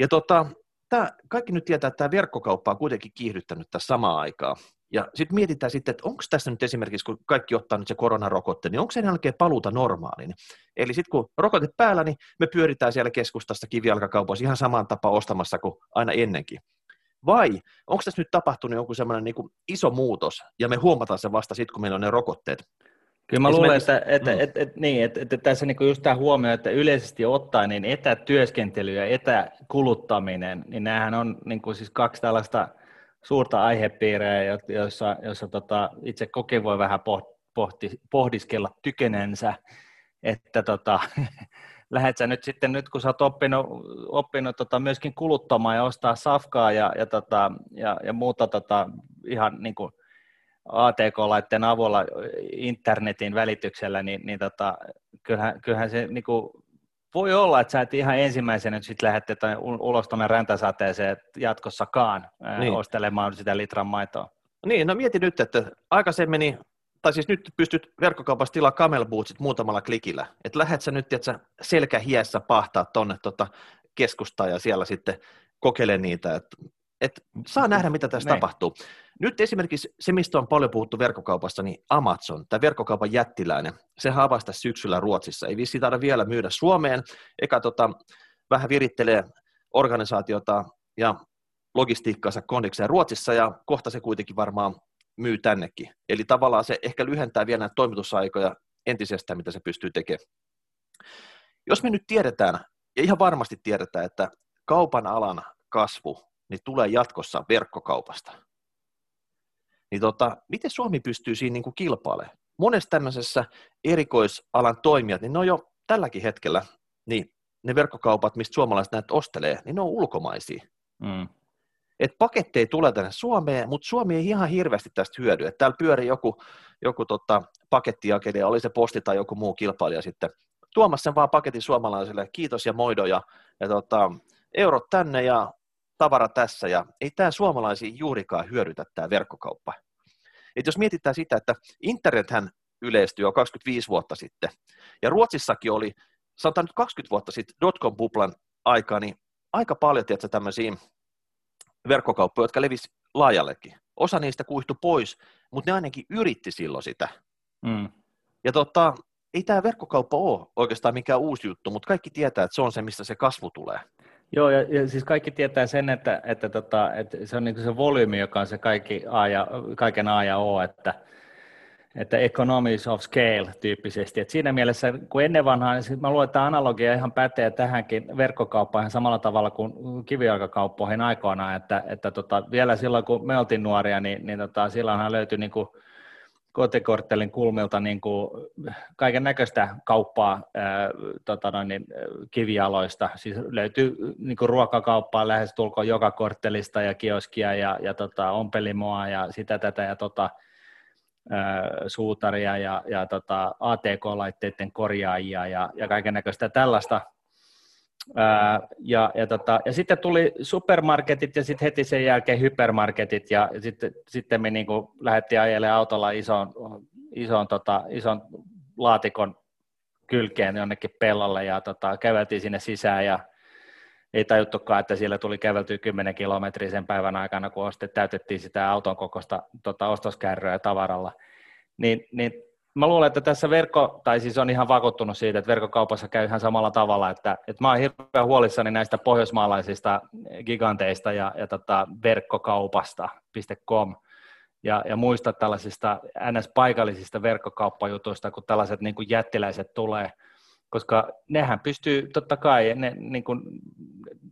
Ja tota, tää, kaikki nyt tietää, että tämä verkkokauppa on kuitenkin kiihdyttänyt tässä samaan aikaan. Ja sitten mietitään sitten, että onko tässä nyt esimerkiksi, kun kaikki ottaa nyt se koronarokotte, niin onko sen jälkeen paluuta normaaliin? Eli sitten kun rokote päällä, niin me pyöritään siellä keskustassa kivijalkakaupoissa ihan samaan tapaan ostamassa kuin aina ennenkin. Vai onko tässä nyt tapahtunut joku semmoinen niin iso muutos, ja me huomataan se vasta sitten, kun meillä on ne rokotteet? Kyllä mä luulen, että, että, mm. että, että, niin, että, että tässä niin just tämä huomio, että yleisesti ottaen niin etätyöskentely ja etäkuluttaminen, niin näähän on niin kuin siis kaksi tällaista suurta aihepiirejä, joissa, joissa tota, itse koki voi vähän pohti, pohdiskella tykenensä, että tota, lähdet sä nyt sitten, nyt kun sä oot oppinut, oppinut tota myöskin kuluttamaan ja ostaa safkaa ja, ja, tota, ja, ja muuta tota, ihan niin kuin ATK-laitteen avulla internetin välityksellä, niin, niin tota, kyllähän, kyllähän se niin kuin, voi olla, että sä et ihan ensimmäisenä nyt sitten lähdet ulos tuonne räntäsateeseen jatkossakaan niin. ostelemaan sitä litran maitoa. Niin, no mieti nyt, että aikaisemmin tai siis nyt pystyt verkkokaupassa tilaa camel bootsit muutamalla klikillä. Että lähdet sä nyt, että selkä hiessä pahtaa tonne tota keskustaan ja siellä sitten kokeile niitä. Et, et saa nähdä, mitä tässä Näin. tapahtuu. Nyt esimerkiksi se, mistä on paljon puhuttu verkkokaupassa, niin Amazon, tämä verkkokaupan jättiläinen, se avasi syksyllä Ruotsissa. Ei vissi taida vielä myydä Suomeen, eikä tota, vähän virittelee organisaatiota ja logistiikkaansa kondikseen Ruotsissa, ja kohta se kuitenkin varmaan myy tännekin. Eli tavallaan se ehkä lyhentää vielä näitä toimitusaikoja entisestään, mitä se pystyy tekemään. Jos me nyt tiedetään, ja ihan varmasti tiedetään, että kaupan alan kasvu niin tulee jatkossa verkkokaupasta, niin tota, miten Suomi pystyy siinä niin kuin kilpailemaan? Monessa tämmöisessä erikoisalan toimijat, niin ne on jo tälläkin hetkellä, niin ne verkkokaupat, mistä suomalaiset näitä ostelee, niin ne on ulkomaisia. Mm että paketteja tulee tänne Suomeen, mutta Suomi ei ihan hirveästi tästä hyödy. Että täällä pyörii joku, joku tota, pakettijakelija, oli se posti tai joku muu kilpailija sitten tuomassa sen vaan paketin suomalaisille, kiitos ja moido ja, ja tota, eurot tänne ja tavara tässä ja ei tämä suomalaisia juurikaan hyödytä tämä verkkokauppa. Et jos mietitään sitä, että internethän yleistyi jo 25 vuotta sitten ja Ruotsissakin oli, sanotaan nyt 20 vuotta sitten dotcom-buplan aikaa, niin aika paljon tiedätkö, tämmöisiä verkkokauppoja, jotka levisi laajallekin. Osa niistä kuihtui pois, mutta ne ainakin yritti silloin sitä. Mm. Ja tota, ei tämä verkkokauppa ole oikeastaan mikään uusi juttu, mutta kaikki tietää, että se on se, mistä se kasvu tulee. Joo, ja, ja siis kaikki tietää sen, että, että, tota, että se on niin se volyymi, joka on se kaikki A ja, kaiken A ja O, että, että economies of scale tyyppisesti. Et siinä mielessä, kun ennen vanhaa, niin mä luulen, että analogia ihan pätee tähänkin verkkokauppaan samalla tavalla kuin kivijalkakauppoihin aikoinaan, että, että tota, vielä silloin kun me oltiin nuoria, niin, niin tota, silloinhan löytyi niin kuin kotikorttelin kulmilta niin kuin kaiken näköistä kauppaa ää, tota noin, niin, kivijaloista. Siis löytyy niin kuin ruokakauppaa lähes tulkoon joka korttelista ja kioskia ja, ja tota, ompelimoa ja sitä tätä ja tota, suutaria ja, ja tota, ATK-laitteiden korjaajia ja, ja kaiken näköistä tällaista. Ja, ja, tota, ja sitten tuli supermarketit ja sitten heti sen jälkeen hypermarketit ja, sitten, sitten me niin lähdettiin ajelemaan autolla ison, ison, tota, ison laatikon kylkeen jonnekin pellolle ja tota, käveltiin sinne sisään ja ei tajuttukaan, että siellä tuli käveltyä 10 kilometriä sen päivän aikana, kun ostet, täytettiin sitä auton kokoista tota, ostoskärryä tavaralla. Niin, niin mä luulen, että tässä verkko, tai siis on ihan vakuuttunut siitä, että verkkokaupassa käy ihan samalla tavalla, että, että mä oon hirveän huolissani näistä pohjoismaalaisista giganteista ja, ja tota verkkokaupasta.com ja, ja muista tällaisista NS-paikallisista verkkokauppajutuista, kun tällaiset niin kuin jättiläiset tulee, koska nehän pystyy, totta kai, ne, niin kuin,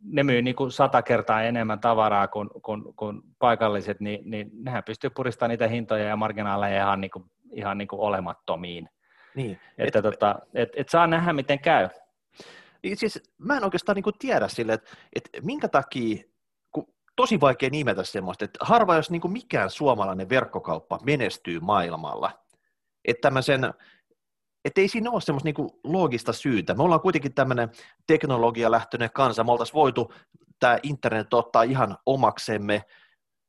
ne myy niin kuin sata kertaa enemmän tavaraa kuin, kuin, kuin paikalliset, niin, niin nehän pystyy puristamaan niitä hintoja ja marginaaleja ihan niin kuin ihan niin kuin olemattomiin. Niin. Että et, tota, et, et saa nähdä, miten käy. Niin siis mä en oikeastaan niin kuin tiedä sille, että, että minkä takia, tosi vaikea nimetä semmoista, että harva jos niin mikään suomalainen verkkokauppa menestyy maailmalla, että tämmöisen että ei siinä ole semmoista niinku loogista syytä. Me ollaan kuitenkin tämmöinen teknologialähtöinen kansa. Me oltaisiin voitu tämä internet ottaa ihan omaksemme.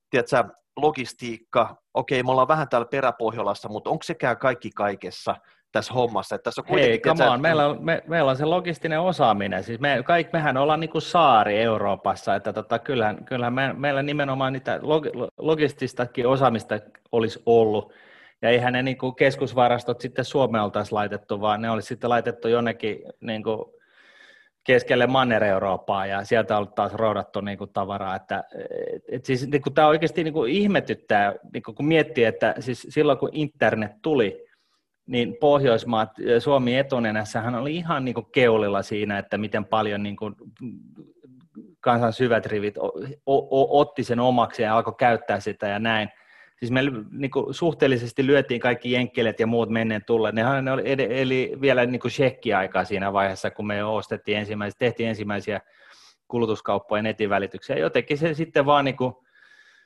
Tiedätkö, logistiikka, okei, me ollaan vähän täällä peräpohjolassa, mutta onko sekään kaikki kaikessa tässä hommassa? Että tässä on Hei, come on, meillä on, me, meillä on se logistinen osaaminen, siis me, kaikki, mehän ollaan niin kuin saari Euroopassa, että tota, kyllähän, kyllähän me, meillä nimenomaan niitä log, logististakin osaamista olisi ollut, ja eihän ne niin kuin keskusvarastot sitten Suomeen oltaisi laitettu, vaan ne olisi sitten laitettu jonnekin niin kuin keskelle Manner-Eurooppaa ja sieltä on taas roudattu niin kuin tavaraa. Että, et, et siis, niin kuin, tämä oikeasti niin kuin ihmetyttää, niin kuin, kun miettii, että siis silloin kun internet tuli, niin Pohjoismaat, Suomi hän oli ihan niin kuin keulilla siinä, että miten paljon niin kuin kansan syvät rivit o, o, otti sen omaksi ja alkoi käyttää sitä ja näin siis me niin kuin, suhteellisesti lyötiin kaikki jenkkelet ja muut menneen tulleet. Nehän ne oli, eli vielä niin kuin shekki-aikaa siinä vaiheessa, kun me ostettiin ensimmäisiä, tehtiin ensimmäisiä kulutuskauppoja netin välityksiä. Jotenkin se sitten vaan niin kuin,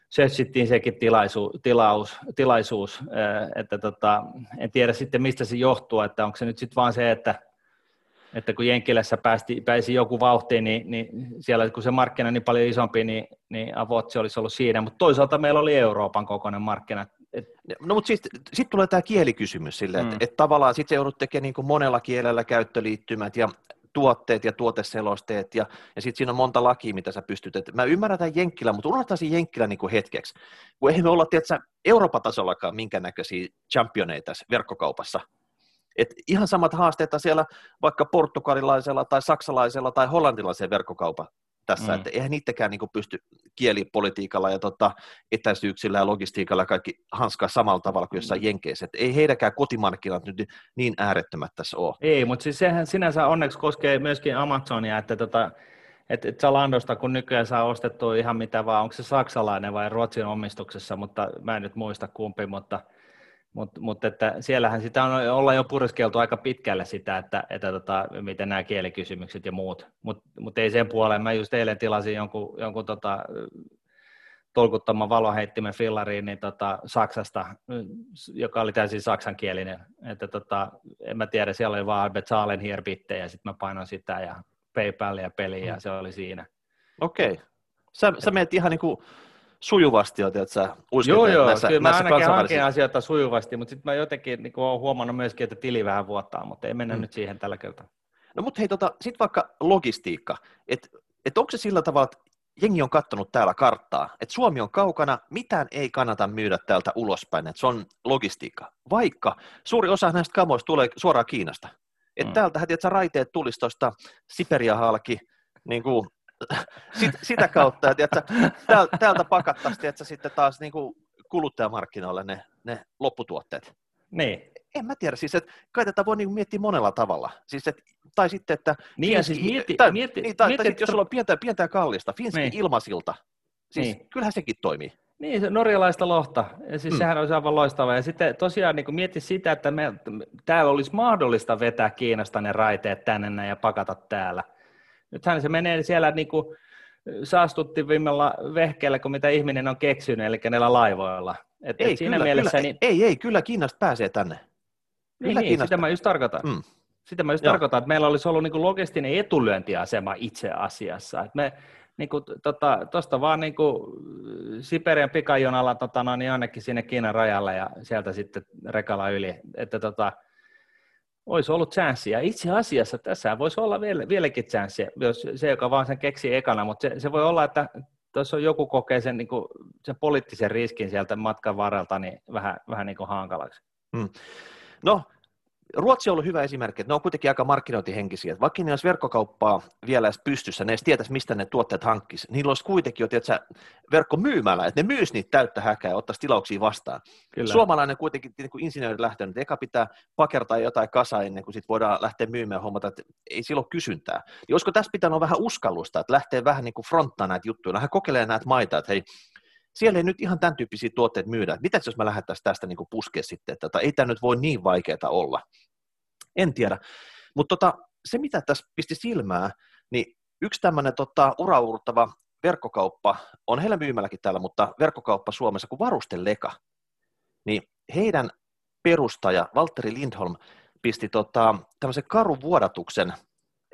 sössittiin sekin tilaisu, tilaus, tilaisuus, että tota, en tiedä sitten mistä se johtuu, että onko se nyt sitten vaan se, että että kun Jenkkilässä päästi, pääsi joku vauhtiin, niin, niin, siellä kun se markkina on niin paljon isompi, niin, niin Avotsi olisi ollut siinä, mutta toisaalta meillä oli Euroopan kokoinen markkina. Et... No mutta sitten sit tulee tämä kielikysymys sille, mm. että et tavallaan sitten joudut tekemään niin monella kielellä käyttöliittymät ja tuotteet ja tuoteselosteet, ja, ja sitten siinä on monta lakia, mitä sä pystyt. Et mä ymmärrän tämän Jenkkilä, mutta unohtaisin Jenkkilä niin kuin hetkeksi. Kun eihän me olla, tiedätkö, Euroopan tasollakaan minkä näköisiä championeita verkkokaupassa, et ihan samat haasteet siellä vaikka portugalilaisella tai saksalaisella tai hollantilaisella verkkokaupa tässä, mm. että eihän niitäkään niin pysty kielipolitiikalla ja tota, etäisyyksillä ja logistiikalla kaikki hanskaa samalla tavalla kuin jossain mm. Jenkeissä. Että ei heidäkään kotimarkkinat nyt niin äärettömät tässä ole. Ei, mutta siis sehän sinänsä onneksi koskee myöskin Amazonia, että tota, että et Zalandosta, kun nykyään saa ostettua ihan mitä vaan, onko se saksalainen vai Ruotsin omistuksessa, mutta mä en nyt muista kumpi, mutta – mutta mut että siellähän sitä on olla jo pureskeltu aika pitkälle sitä, että, että tota, miten nämä kielikysymykset ja muut, mutta mut ei sen puoleen. Mä just eilen tilasin jonkun, jonkun tota, tolkuttoman valoheittimen fillariin niin tota, Saksasta, joka oli täysin saksankielinen. Että tota, en mä tiedä, siellä oli vaan Bezahlen hier bitte, ja sitten mä painoin sitä ja PayPal ja peli ja mm. se oli siinä. Okei. Okay. Sä, sä menet ihan niin kuin sujuvasti, että sä Joo, joo, näissä, kyllä näissä mä ainakin hankin asioita sujuvasti, mutta sitten mä jotenkin niin olen huomannut myöskin, että tili vähän vuottaa, mutta ei mennä mm. nyt siihen tällä kertaa. No mutta hei, tota, sitten vaikka logistiikka, että et onko se sillä tavalla, että jengi on katsonut täällä karttaa, että Suomi on kaukana, mitään ei kannata myydä täältä ulospäin, että se on logistiikka. Vaikka suuri osa näistä kamoista tulee suoraan Kiinasta. Että mm. täältähän tiedätkö, raiteet tulisi tuosta Siperia halki, niin kuin, sit, sitä kautta, että tiedätkö, täältä, pakattaisiin tiedätkö, sitten taas niin kuin kuluttajamarkkinoille ne, ne lopputuotteet. Niin. En mä tiedä, siis että kai tätä voi niin miettiä monella tavalla. Siis, et, tai sitten, että... Niin, ja siis mieti, tai, mieti, niin, tai, mieti, tai sitten, jos sulla on pientä, pientä ja kallista, Finski niin. ilmasilta, siis niin. kyllähän sekin toimii. Niin, se norjalaista lohta. Ja siis mm. sehän olisi aivan loistavaa. Ja sitten tosiaan niin mieti sitä, että me, täällä olisi mahdollista vetää Kiinasta ne raiteet tänne ja pakata täällä. Nythän se menee siellä niin kuin saastuttivimmalla vehkeellä kuin mitä ihminen on keksinyt, eli näillä laivoilla. Et, ei, et siinä kyllä, mielessä, kyllä, niin... ei, ei, kyllä Kiinasta pääsee tänne. Kyllä niin, niin sitä mä just tarkoitan. Mm. Sitä mä just Joo. tarkoitan, että meillä olisi ollut niin kuin logistinen etulyöntiasema itse asiassa. Että me niin kuin, tota, tosta vaan niin kuin Siperian pikajonalla tota, no, niin jonnekin sinne Kiinan rajalle ja sieltä sitten rekala yli. Että tota, olisi ollut chanssiä. Itse asiassa tässä voisi olla vielä, vieläkin chanssiä, jos se, joka vaan sen keksii ekana, mutta se, se voi olla, että tuossa on joku kokee sen, niin kuin, sen poliittisen riskin sieltä matkan varrelta niin vähän, vähän niin kuin hankalaksi. Hmm. No, Ruotsi on ollut hyvä esimerkki, että ne on kuitenkin aika markkinointihenkisiä. Vaikka ne olisi verkkokauppaa vielä edes pystyssä, ne edes tietäisi, mistä ne tuotteet hankkisi. Niillä olisi kuitenkin jo tiedätkö, verkkomyymällä, että ne myys niitä täyttä häkää ja ottaisi tilauksia vastaan. Kyllä. Suomalainen kuitenkin niin kuin insinööri lähtee, että eka pitää pakertaa jotain kasa ennen kuin sit voidaan lähteä myymään ja huomata, että ei silloin kysyntää. Ja olisiko tässä pitänyt olla vähän uskallusta, että lähtee vähän niin kuin fronttaa näitä juttuja, lähde kokeilemaan näitä maita, että hei, siellä ei nyt ihan tämän tyyppisiä tuotteita myydä. Mitä jos me lähdettäisiin tästä niin puskea sitten, että tota, ei tämä nyt voi niin vaikeaa olla. En tiedä. Mutta tota, se, mitä tässä pisti silmää, niin yksi tämmöinen tota, uraurtava verkkokauppa, on heillä myymälläkin täällä, mutta verkkokauppa Suomessa kuin Varusteleka, niin heidän perustaja Valtteri Lindholm pisti tota, tämmöisen karun vuodatuksen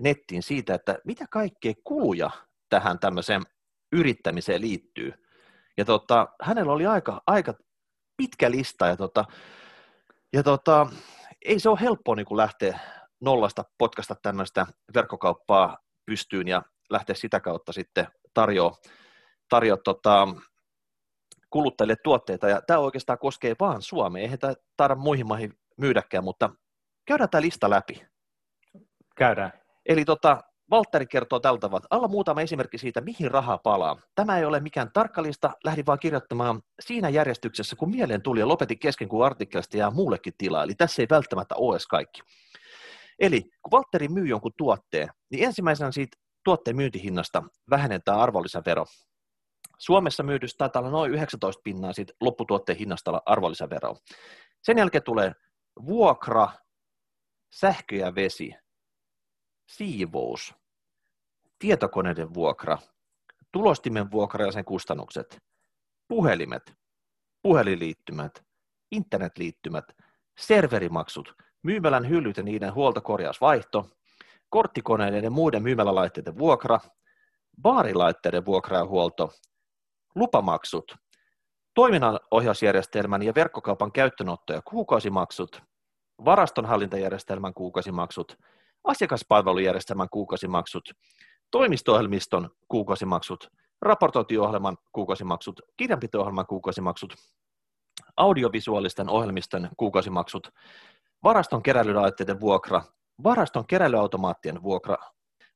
nettiin siitä, että mitä kaikkea kuluja tähän tämmöiseen yrittämiseen liittyy. Ja tota, hänellä oli aika, aika pitkä lista, ja, tota, ja tota, ei se ole helppoa niin kuin lähteä nollasta potkasta tämmöistä verkkokauppaa pystyyn ja lähteä sitä kautta sitten tarjoa, tarjoa tota, kuluttajille tuotteita. Ja tämä oikeastaan koskee vaan Suomea, eihän tämä taida muihin maihin myydäkään, mutta käydään tämä lista läpi. Käydään. Eli tota, Valtteri kertoo tältä tavalla, alla muutama esimerkki siitä, mihin raha palaa. Tämä ei ole mikään tarkka lista, lähdin vaan kirjoittamaan siinä järjestyksessä, kun mieleen tuli ja lopetin kesken, kun artikkelista jää muullekin tilaa. Eli tässä ei välttämättä ole edes kaikki. Eli kun Valtteri myy jonkun tuotteen, niin ensimmäisenä siitä tuotteen myyntihinnasta vähennetään arvonlisävero. Suomessa myydystä taitaa olla noin 19 pinnaa siitä lopputuotteen hinnasta arvonlisävero. Sen jälkeen tulee vuokra, sähkö ja vesi, siivous, tietokoneiden vuokra, tulostimen vuokra ja sen kustannukset, puhelimet, puhelinliittymät, internetliittymät, serverimaksut, myymälän hyllyt ja niiden huoltokorjausvaihto, korttikoneiden ja muiden myymälälaitteiden vuokra, baarilaitteiden vuokra ja huolto, lupamaksut, toiminnanohjausjärjestelmän ja verkkokaupan käyttöönotto ja kuukausimaksut, varastonhallintajärjestelmän kuukausimaksut, asiakaspalvelujärjestelmän kuukausimaksut, toimisto-ohjelmiston kuukausimaksut, raportointiohjelman kuukausimaksut, kirjanpito-ohjelman kuukausimaksut, audiovisuaalisten ohjelmisten kuukausimaksut, varaston keräilylaitteiden vuokra, varaston keräilyautomaattien vuokra,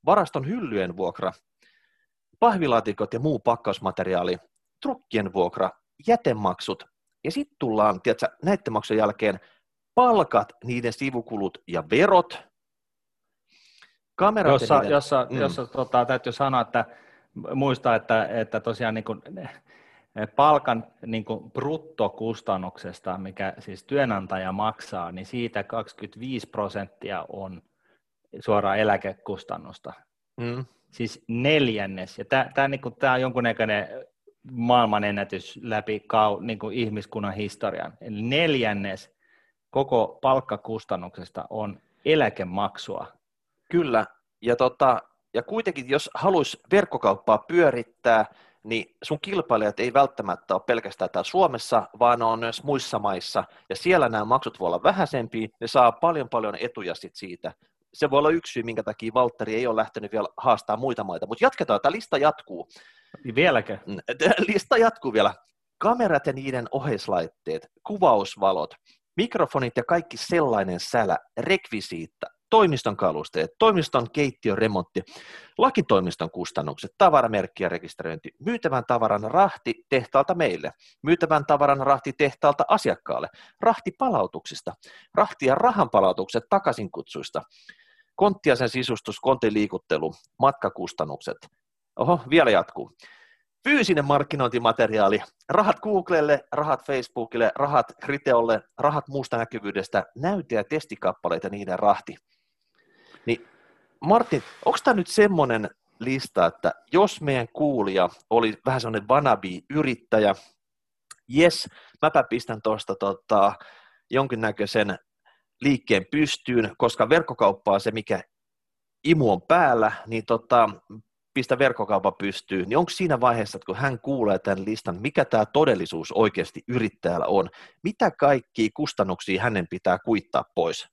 varaston hyllyjen vuokra, pahvilaatikot ja muu pakkausmateriaali, trukkien vuokra, jätemaksut, ja sitten tullaan, tiedätkö, näiden maksujen jälkeen palkat, niiden sivukulut ja verot, Kamerat jossa, jossa, mm. jossa tota, täytyy sanoa, että muistaa, että, että tosiaan niin kuin, palkan niin kuin bruttokustannuksesta, mikä siis työnantaja maksaa, niin siitä 25 prosenttia on suoraan eläkekustannusta. Mm. Siis neljännes. Ja tämä, tämä, niin kuin, tämä on jonkunnäköinen maailmanennätys läpi kau, niin kuin ihmiskunnan historian. Eli neljännes koko palkkakustannuksesta on eläkemaksua Kyllä, ja, tota, ja kuitenkin jos haluaisi verkkokauppaa pyörittää, niin sun kilpailijat ei välttämättä ole pelkästään täällä Suomessa, vaan on myös muissa maissa, ja siellä nämä maksut voi olla vähäisempiä, ne saa paljon paljon etuja sit siitä. Se voi olla yksi syy, minkä takia Valtteri ei ole lähtenyt vielä haastaa muita maita, mutta jatketaan, tämä lista jatkuu. Niin vieläkö? Lista jatkuu vielä. Kamerat ja niiden oheislaitteet, kuvausvalot, mikrofonit ja kaikki sellainen sälä, rekvisiitta, toimiston kalusteet, toimiston keittiön remontti, lakitoimiston kustannukset, tavaramerkki ja rekisteröinti, myytävän tavaran rahti tehtaalta meille, myytävän tavaran rahti tehtaalta asiakkaalle, rahti palautuksista, rahti ja rahan palautukset takaisinkutsuista, kontti ja sen sisustus, kontin liikuttelu, matkakustannukset. Oho, vielä jatkuu fyysinen markkinointimateriaali, rahat Googlelle, rahat Facebookille, rahat Kriteolle, rahat muusta näkyvyydestä, näyte- ja testikappaleita niiden rahti. Martin, onko tämä nyt semmoinen lista, että jos meidän kuulija oli vähän semmoinen wannabe-yrittäjä, jes, mäpä pistän tuosta tota, jonkinnäköisen liikkeen pystyyn, koska verkkokauppa on se, mikä imu on päällä, niin tota, pistä verkkokauppa pystyyn, niin onko siinä vaiheessa, että kun hän kuulee tämän listan, mikä tämä todellisuus oikeasti yrittäjällä on, mitä kaikki kustannuksia hänen pitää kuittaa pois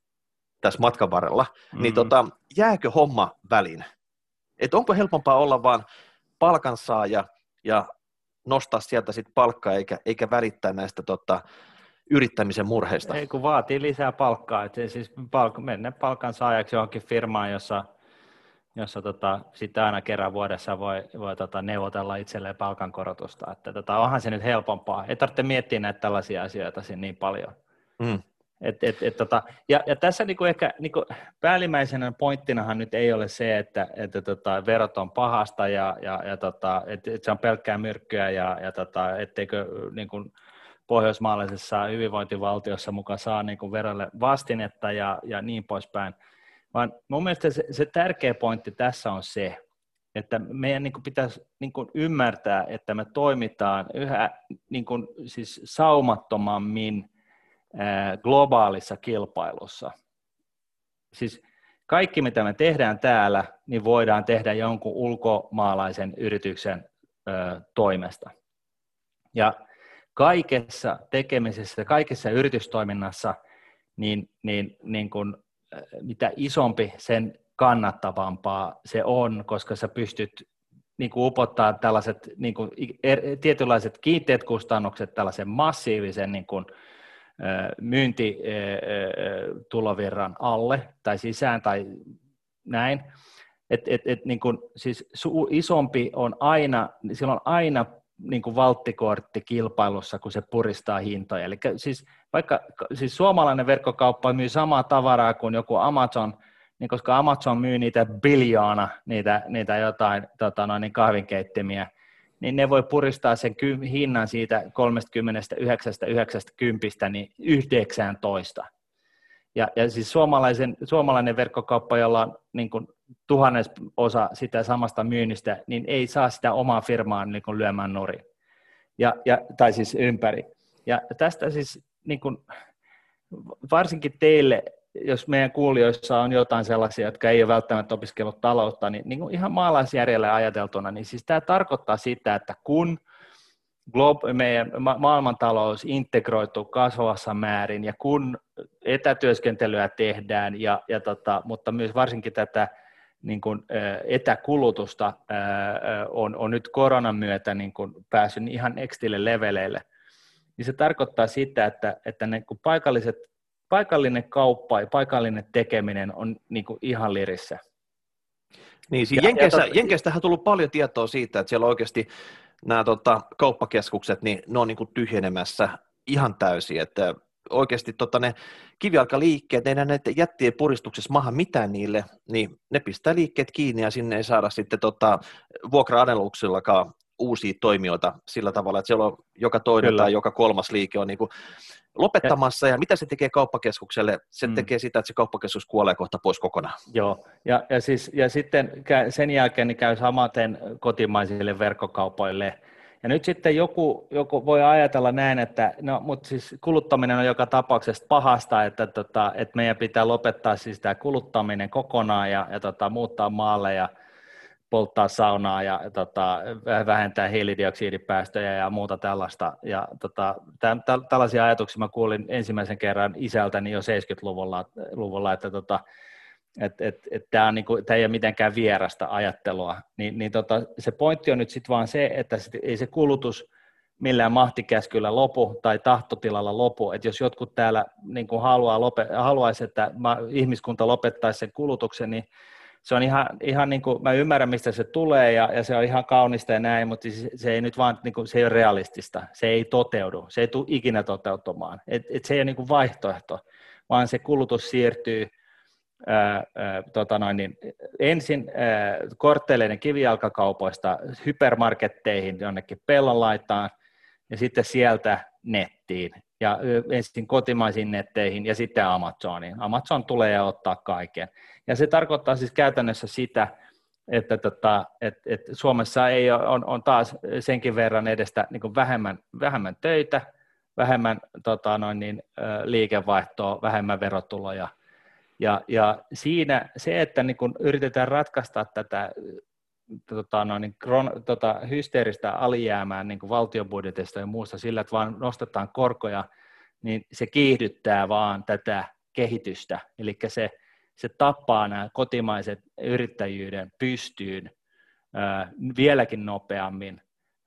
tässä matkan varrella, niin mm-hmm. niin tota, jääkö homma väliin? Et onko helpompaa olla vaan palkansaaja ja nostaa sieltä sitten palkkaa eikä, eikä välittää näistä tota, yrittämisen murheista? Ei, kun vaatii lisää palkkaa. Et siis palk- mennä palkansaajaksi johonkin firmaan, jossa jossa tota, sitten aina kerran vuodessa voi, voi tota, neuvotella itselleen palkankorotusta. Että tota, onhan se nyt helpompaa. Ei tarvitse miettiä näitä tällaisia asioita niin paljon. Mm. Et, et, et, tota, ja, ja tässä niinku ehkä niinku päällimmäisenä pointtinahan nyt ei ole se, että, että tota, verot on pahasta ja, ja, ja tota, että et se on pelkkää myrkkyä ja, ja tota, etteikö niinku, pohjoismaalaisessa hyvinvointivaltiossa mukaan saa niinku verolle vastinetta ja, ja niin poispäin. Vaan mun mielestä se, se tärkeä pointti tässä on se, että meidän niin kuin pitäisi niin kuin ymmärtää, että me toimitaan yhä niin kuin, siis saumattomammin globaalissa kilpailussa. Siis kaikki, mitä me tehdään täällä, niin voidaan tehdä jonkun ulkomaalaisen yrityksen toimesta. Ja kaikessa tekemisessä, kaikessa yritystoiminnassa, niin, niin, niin kun mitä isompi, sen kannattavampaa se on, koska sä pystyt niin kuin upottaa tällaiset niin kuin, er, tietynlaiset kiinteät kustannukset tällaisen massiivisen niin kuin, myyntitulovirran alle tai sisään tai näin. Et, et, et, niin kuin, siis isompi on aina, sillä on aina niin kuin valttikortti kilpailussa, kun se puristaa hintoja. Eli siis vaikka siis suomalainen verkkokauppa myy samaa tavaraa kuin joku Amazon, niin koska Amazon myy niitä biljoona, niitä, niitä jotain tota noin, niin kahvinkeittimiä, niin ne voi puristaa sen hinnan siitä 39,90 niin 19. Ja, ja siis suomalaisen, suomalainen verkkokauppa, jolla on niin kuin tuhannes osa sitä samasta myynnistä, niin ei saa sitä omaa firmaa niin kuin lyömään nurin. Ja, ja, tai siis ympäri. Ja tästä siis niin kuin, varsinkin teille, jos meidän kuulijoissa on jotain sellaisia, jotka ei ole välttämättä opiskellut taloutta, niin, niin kuin ihan maalaisjärjellä ajateltuna, niin siis tämä tarkoittaa sitä, että kun glob- meidän ma- maailmantalous integroituu kasvavassa määrin ja kun etätyöskentelyä tehdään, ja, ja tota, mutta myös varsinkin tätä niin kuin, etäkulutusta on, on nyt koronan myötä niin kuin päässyt ihan nextille leveleille, niin se tarkoittaa sitä, että, että ne, kun paikalliset, paikallinen kauppa ja paikallinen tekeminen on niin kuin ihan lirissä. Niin, siis Jenkeissä, ja, Jenkeistähän on tullut paljon tietoa siitä, että siellä oikeasti nämä tota, kauppakeskukset, niin ne on niin kuin tyhjenemässä ihan täysin, että oikeasti tota, ne kivijalkaliikkeet, ei näitä jättien puristuksessa maha mitään niille, niin ne pistää liikkeet kiinni ja sinne ei saada sitten tota, vuokra-aneluksellakaan uusia toimijoita sillä tavalla, että siellä on joka toinen Kyllä. tai joka kolmas liike on niin kuin lopettamassa, ja mitä se tekee kauppakeskukselle? Se mm. tekee sitä, että se kauppakeskus kuolee kohta pois kokonaan. Joo, ja, ja, siis, ja sitten sen jälkeen niin käy samaten kotimaisille verkkokaupoille, ja nyt sitten joku, joku voi ajatella näin, että no, mutta siis kuluttaminen on joka tapauksessa pahasta, että, tota, että meidän pitää lopettaa siis tämä kuluttaminen kokonaan ja, ja tota, muuttaa maalle ja polttaa saunaa ja tota, vähentää hiilidioksidipäästöjä ja muuta tällaista. Ja tota, täm, täl, tällaisia ajatuksia mä kuulin ensimmäisen kerran isältäni jo 70-luvulla, luvulla, että tota, et, et, et tämä niinku, ei ole mitenkään vierasta ajattelua. Niin, niin tota, se pointti on nyt sitten vaan se, että sit ei se kulutus millään mahtikäskyllä lopu tai tahtotilalla lopu, että jos jotkut täällä niin kuin haluaa lope, haluaisi, että ihmiskunta lopettaisi sen kulutuksen, niin se on ihan, ihan niin kuin, mä ymmärrän mistä se tulee ja, ja se on ihan kaunista ja näin, mutta se, se ei nyt vaan, niin kuin, se ei ole realistista, se ei toteudu, se ei tule ikinä toteutumaan, et, et se ei ole niin kuin vaihtoehto, vaan se kulutus siirtyy ää, ää, tota noin, niin ensin ää, kortteleiden kivijalkakaupoista hypermarketteihin jonnekin pellon laitaan, ja sitten sieltä nettiin ja ensin kotimaisiin netteihin ja sitten Amazoniin. Amazon tulee ja ottaa kaiken. Ja se tarkoittaa siis käytännössä sitä, että tota, et, et Suomessa ei ole, on, on taas senkin verran edestä niin vähemmän, vähemmän töitä, vähemmän tota, noin niin, liikevaihtoa, vähemmän verotuloja. Ja, ja siinä se, että niin kun yritetään ratkaista tätä tota, noin, niin kron, tota, hysteeristä alijäämää niin kuin valtiobudjetista ja muusta sillä, että vaan nostetaan korkoja, niin se kiihdyttää vaan tätä kehitystä. Eli se, se tappaa nämä kotimaiset yrittäjyyden pystyyn ää, vieläkin nopeammin,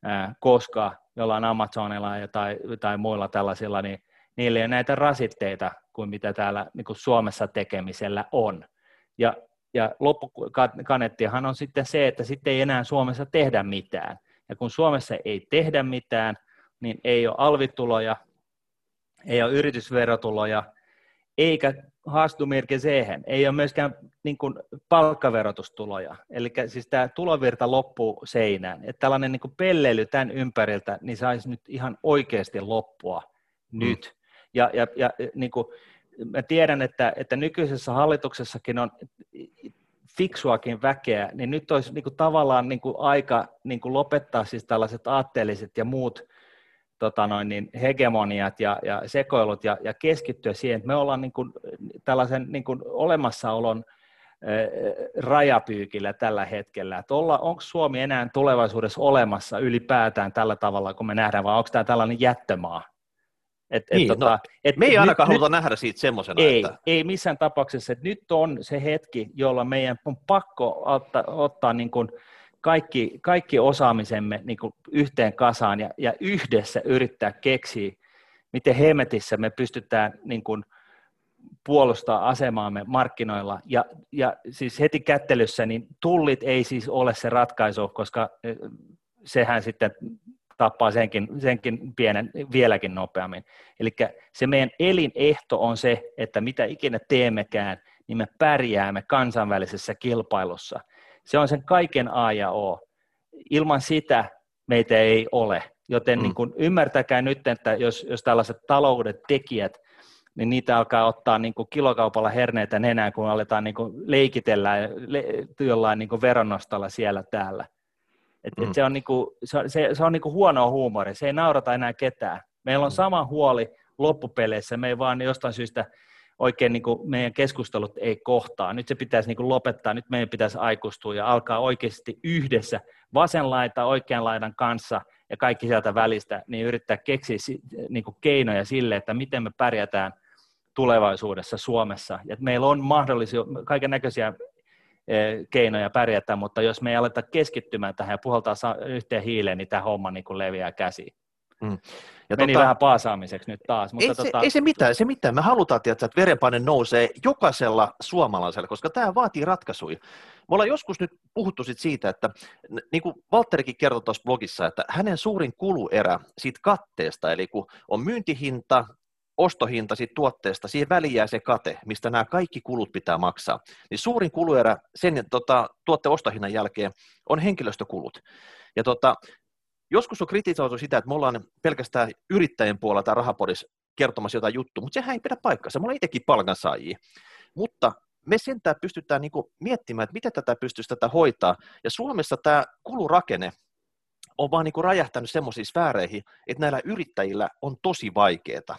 ää, koska jollain Amazonilla ja tai, tai muilla tällaisilla, niin niillä ei ole näitä rasitteita kuin mitä täällä niin kuin Suomessa tekemisellä on. Ja ja loppukanettihan on sitten se, että sitten ei enää Suomessa tehdä mitään. Ja kun Suomessa ei tehdä mitään, niin ei ole alvituloja, ei ole yritysverotuloja, eikä haastumirke siihen, ei ole myöskään niin kuin palkkaverotustuloja. Eli siis tämä tulovirta loppuu seinään. Että tällainen niin kuin pelleily tämän ympäriltä, niin saisi nyt ihan oikeasti loppua mm. nyt. Ja, ja, ja niin kuin, mä tiedän, että, että nykyisessä hallituksessakin on fiksuakin väkeä, niin nyt olisi niin kuin tavallaan niin kuin aika niin kuin lopettaa siis tällaiset aatteelliset ja muut tota noin, niin hegemoniat ja, ja sekoilut ja, ja keskittyä siihen, että me ollaan niin kuin tällaisen niin kuin olemassaolon rajapyykillä tällä hetkellä, että olla, onko Suomi enää tulevaisuudessa olemassa ylipäätään tällä tavalla, kun me nähdään, vai onko tämä tällainen jättömaa? Et, et, niin, tota, no, et me ei nyt, ainakaan nyt, haluta nähdä siitä semmoisena. Ei, että... ei missään tapauksessa. Että nyt on se hetki, jolla meidän on pakko ottaa, ottaa niin kuin kaikki, kaikki osaamisemme niin kuin yhteen kasaan ja, ja yhdessä yrittää keksiä, miten hemetissä me pystytään niin kuin puolustaa asemaamme markkinoilla. Ja, ja siis heti kättelyssä, niin tullit ei siis ole se ratkaisu, koska eh, sehän sitten tappaa senkin, senkin pienen vieläkin nopeammin. Eli se meidän elinehto on se, että mitä ikinä teemmekään, niin me pärjäämme kansainvälisessä kilpailussa. Se on sen kaiken A ja O. Ilman sitä meitä ei ole. Joten mm. niin kun ymmärtäkää nyt, että jos, jos tällaiset talouden tekijät, niin niitä alkaa ottaa niin kuin kilokaupalla herneitä nenään, kun aletaan niin kuin leikitellä le, jollain niin kuin veronnostolla siellä täällä. Et, mm. et se on, niinku, se, se, se on niinku huonoa huumoria, se ei naurata enää ketään. Meillä on mm. sama huoli loppupeleissä, me ei vaan jostain syystä oikein niin kuin meidän keskustelut ei kohtaa. Nyt se pitäisi niin kuin lopettaa, nyt meidän pitäisi aikustua ja alkaa oikeasti yhdessä vasen laita oikean laidan kanssa ja kaikki sieltä välistä, niin yrittää keksiä niin kuin keinoja sille, että miten me pärjätään tulevaisuudessa Suomessa. Ja meillä on mahdollisia kaiken näköisiä Eh, keinoja pärjätä, mutta jos me ei aleta keskittymään tähän ja puhaltaa yhteen hiileen, niin tämä homma niin kuin leviää käsiin. Mm. Ja Meni tota, vähän paasaamiseksi nyt taas. Mutta ei, tota... se, ei se mitään, se mitään. Me halutaan tietää, että verenpaine nousee jokaisella suomalaisella, koska tämä vaatii ratkaisuja. Me ollaan joskus nyt puhuttu sit siitä, että niin kuin Valtterikin kertoi tuossa blogissa, että hänen suurin kuluerä siitä katteesta, eli kun on myyntihinta, ostohinta siitä tuotteesta, siihen väliin jää se kate, mistä nämä kaikki kulut pitää maksaa. Niin suurin kuluerä sen tota, tuotteen ostohinnan jälkeen on henkilöstökulut. Ja tota, joskus on kritisoitu sitä, että me ollaan pelkästään yrittäjien puolella tai rahapodissa kertomassa jotain juttua, mutta sehän ei pidä paikkansa. Me ollaan itsekin palkansaajia. Mutta me sentään pystytään niin miettimään, että miten tätä pystyisi tätä hoitaa. Ja Suomessa tämä kulurakenne on vaan niin räjähtänyt semmoisiin sfääreihin, että näillä yrittäjillä on tosi vaikeaa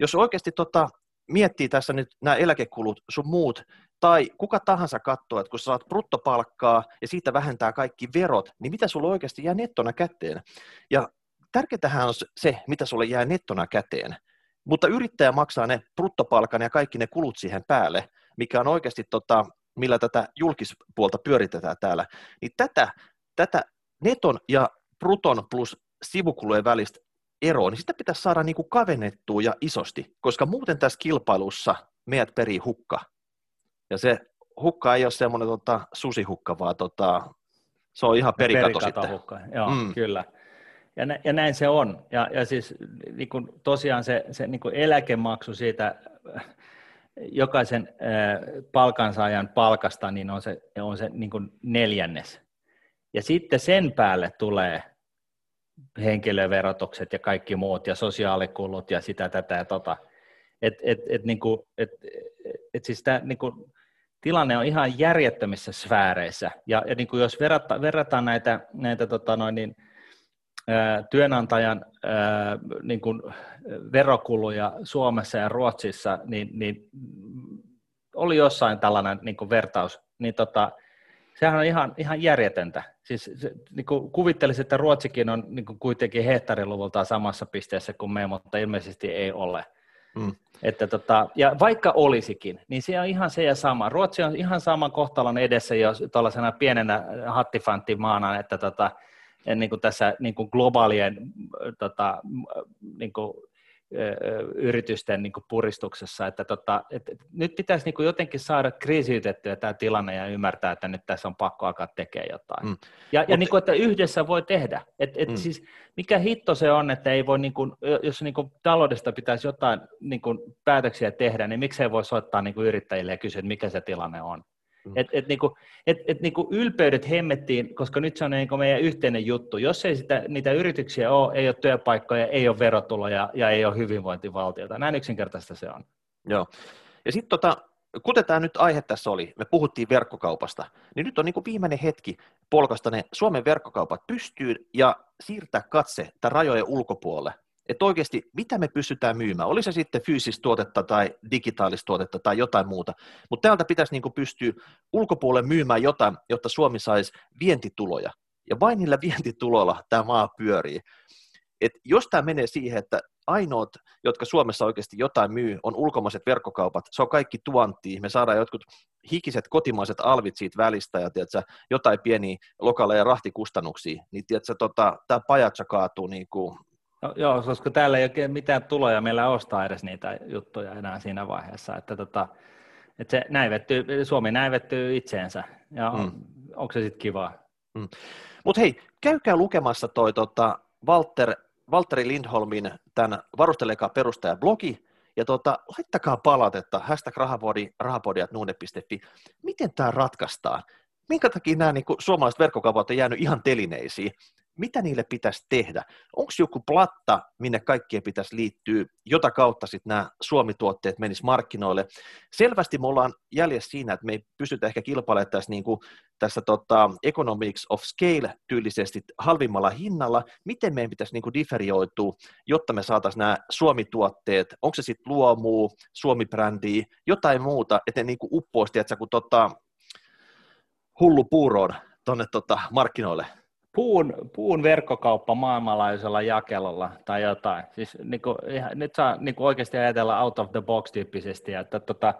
jos oikeasti tota, miettii tässä nyt nämä eläkekulut sun muut, Tai kuka tahansa katsoo, että kun sä saat bruttopalkkaa ja siitä vähentää kaikki verot, niin mitä sulla oikeasti jää nettona käteen? Ja tärkeintähän on se, mitä sulle jää nettona käteen. Mutta yrittäjä maksaa ne bruttopalkan ja kaikki ne kulut siihen päälle, mikä on oikeasti, tota, millä tätä julkispuolta pyöritetään täällä. Niin tätä, tätä neton ja bruton plus sivukulujen välistä eroa, niin sitä pitäisi saada niin kuin kavennettua ja isosti, koska muuten tässä kilpailussa meidät perii hukka. Ja se hukka ei ole semmoinen tota, susihukka, vaan tota, se on ihan perikato, perikato sitten. Hukka. Joo, mm. kyllä. Ja, nä, ja näin se on. Ja, ja siis niin kuin tosiaan se, se niin kuin eläkemaksu siitä jokaisen äh, palkansaajan palkasta niin on se, on se niin kuin neljännes. Ja sitten sen päälle tulee henkilöverotukset ja kaikki muut ja sosiaalikulut ja sitä, tätä ja tota. Et, et, et, niin kuin, et, et siis tämä niin kuin, tilanne on ihan järjettömissä sfääreissä. Ja, ja niin kuin jos verrata, verrataan näitä, näitä tota noin, niin, ää, työnantajan ää, niin kuin verokuluja Suomessa ja Ruotsissa, niin, niin oli jossain tällainen niin kuin vertaus, niin tota, sehän on ihan, ihan järjetöntä. Siis se, niin kuin kuvittelisin, että Ruotsikin on niin kuin kuitenkin hehtaariluvultaan samassa pisteessä kuin me, mutta ilmeisesti ei ole. Mm. Että tota, ja vaikka olisikin, niin se on ihan se ja sama. Ruotsi on ihan saman kohtalon edessä jo tuollaisena pienenä hattifanttimaana, että tota, niin kuin tässä niin kuin globaalien tota, niin kuin yritysten niin kuin puristuksessa, että tota, et, et, nyt pitäisi niin kuin jotenkin saada kriisiytettyä tämä tilanne ja ymmärtää, että nyt tässä on pakko alkaa tekemään jotain. Mm. Ja, ja niin kuin, että yhdessä voi tehdä. Et, et mm. siis, mikä hitto se on, että ei voi, niin kuin, jos niin kuin taloudesta pitäisi jotain niin kuin päätöksiä tehdä, niin miksei voi soittaa niin kuin yrittäjille ja kysyä, että mikä se tilanne on. Et, et, niinku, et, et niinku ylpeydet hemmettiin, koska nyt se on niinku meidän yhteinen juttu. Jos ei sitä, niitä yrityksiä ole, ei ole työpaikkoja, ei ole verotuloja ja ei ole hyvinvointivaltiota. Näin yksinkertaista se on. Joo. Ja sitten tota, kuten tämä nyt aihe tässä oli, me puhuttiin verkkokaupasta, niin nyt on niin kuin viimeinen hetki polkasta ne Suomen verkkokaupat pystyyn ja siirtää katse tämän rajojen ulkopuolelle että oikeasti mitä me pystytään myymään, oli se sitten fyysistä tuotetta tai digitaalista tuotetta tai jotain muuta, mutta täältä pitäisi niin pystyä ulkopuolelle myymään jotain, jotta Suomi saisi vientituloja, ja vain niillä vientituloilla tämä maa pyörii. Et jos tämä menee siihen, että ainoat, jotka Suomessa oikeasti jotain myy, on ulkomaiset verkkokaupat, se on kaikki tuontia, me saadaan jotkut hikiset kotimaiset alvit siitä välistä ja tiedätkö, jotain pieniä lokaleja rahtikustannuksia, niin tiedätkö, tota, tämä pajatsa kaatuu niin kuin No, joo, koska täällä ei oikein mitään tuloja meillä ostaa edes niitä juttuja enää siinä vaiheessa, että, tota, että se näivettyy, Suomi näivettyy itseensä, ja mm. onko se sitten kivaa? Mm. Mutta hei, käykää lukemassa toi tota, Walter, Valtteri Lindholmin tämän varustelekaa perustaja blogi, ja tota, laittakaa palautetta, hashtag rahapodi, rahapodi.nuune.fi. Miten tämä ratkaistaan? Minkä takia nämä niin kuin, suomalaiset verkkokaupat on jäänyt ihan telineisiin? Mitä niille pitäisi tehdä? Onko joku platta, minne kaikkien pitäisi liittyä, jota kautta sitten nämä Suomi-tuotteet menis markkinoille? Selvästi me ollaan jäljessä siinä, että me ei pystytä ehkä kilpailemaan tässä, niin kuin, tässä tota, economics of scale tyylisesti halvimmalla hinnalla. Miten meidän pitäisi niin kuin differioitua, jotta me saataisiin nämä Suomi-tuotteet, onko se sitten luomu, Suomi-brändi, jotain muuta, että ne niin kuin uppoisi, että kun tota, hullu puuroon tuonne tota, markkinoille? Puun, puun verkkokauppa maailmanlaajuisella jakelulla tai jotain. Siis niin kuin, nyt saa niin kuin oikeasti ajatella out of the box tyyppisesti, että tota,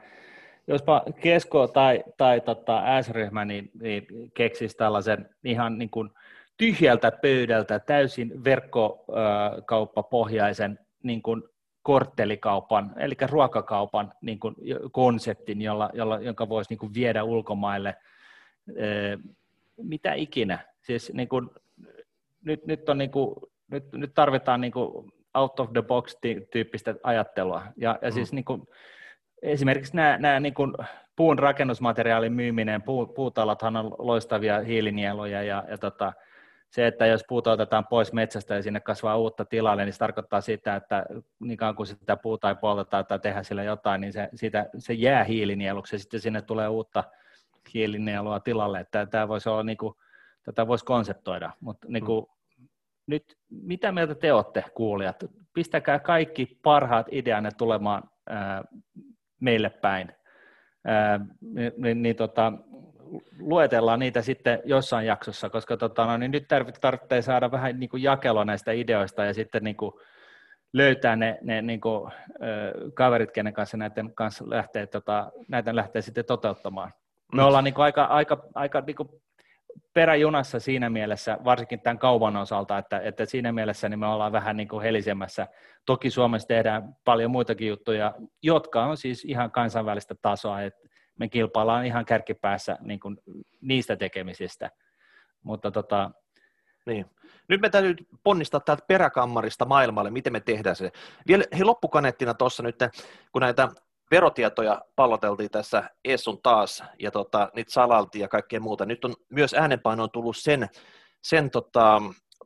jospa Kesko tai, tai tota S-ryhmä niin, niin keksisi tällaisen ihan niin kuin tyhjältä pöydältä täysin verkkokauppapohjaisen niin kuin korttelikaupan, eli ruokakaupan niin kuin konseptin, jolla, jolla, jonka voisi niin kuin viedä ulkomaille mitä ikinä. Siis niin kuin, nyt, nyt, on niin kuin, nyt, nyt tarvitaan niin kuin out of the box tyyppistä ajattelua. Ja, ja mm. siis niin kuin, esimerkiksi nämä, nämä niin kuin puun rakennusmateriaalin myyminen, puu, puutalothan on loistavia hiilinieluja ja, ja tota, se, että jos puuta otetaan pois metsästä ja sinne kasvaa uutta tilalle, niin se tarkoittaa sitä, että niin kuin sitä puuta ei polteta tai tehdä sille jotain, niin se, siitä, se jää hiilinieluksi ja sitten sinne tulee uutta hiilinielua tilalle. Että tämä voisi olla niin kuin, tätä voisi konseptoida, mutta niin kuin, mm. nyt mitä mieltä te olette kuulijat? Pistäkää kaikki parhaat ideanne tulemaan ää, meille päin. ää, niin, niin tota, luetellaan niitä sitten jossain jaksossa, koska tota, no, niin nyt tarvitsee saada vähän niin kuin jakelua näistä ideoista ja sitten niin kuin löytää ne, ne niin kuin, ö, kaverit, kenen kanssa näiden kanssa lähtee, tota, näitä lähtee sitten toteuttamaan. Me ollaan niin kuin aika, aika, aika niin kuin peräjunassa siinä mielessä, varsinkin tämän kaupan osalta, että, että siinä mielessä niin me ollaan vähän niin kuin helisemmässä. Toki Suomessa tehdään paljon muitakin juttuja, jotka on siis ihan kansainvälistä tasoa, että me kilpaillaan ihan kärkipäässä niin kuin niistä tekemisistä. Mutta tota, niin. Nyt me täytyy ponnistaa täältä peräkammarista maailmalle, miten me tehdään se. Vielä he loppukaneettina tuossa nyt, kun näitä verotietoja palloteltiin tässä Essun taas, ja tota, niitä salaltiin ja kaikkea muuta. Nyt on myös äänenpaino tullut sen, sen tota,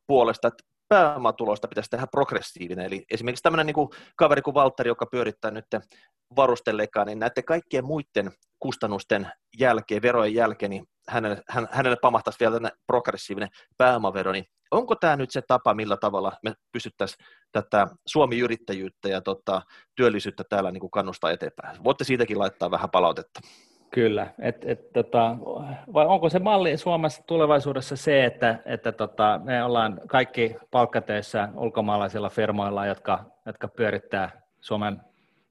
puolesta, että pääomatulosta pitäisi tehdä progressiivinen. Eli esimerkiksi tämmöinen niin kuin kaveri kuin Valtteri, joka pyörittää nyt varustellekaan, niin näiden kaikkien muiden kustannusten jälkeen, verojen jälkeen, niin hänelle, hän, hänelle pamahtaisi vielä progressiivinen pääomavero, niin onko tämä nyt se tapa, millä tavalla me pystyttäisiin tätä Suomi-yrittäjyyttä ja tota, työllisyyttä täällä niin kuin kannustaa eteenpäin? Voitte siitäkin laittaa vähän palautetta. Kyllä, et, et, tota, vai onko se malli Suomessa tulevaisuudessa se, että, että tota, me ollaan kaikki palkkatöissä ulkomaalaisilla firmoilla, jotka, jotka pyörittää Suomen,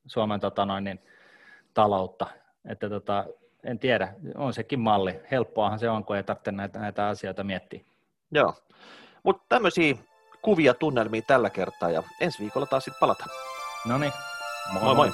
Suomen tota noin, niin, taloutta, että tota, en tiedä, on sekin malli. Helppoahan se on, kun ei tarvitse näitä, näitä asioita miettiä. Joo, mutta tämmöisiä kuvia tunnelmia tällä kertaa ja ensi viikolla taas sitten palataan. No niin, moi moi. moi.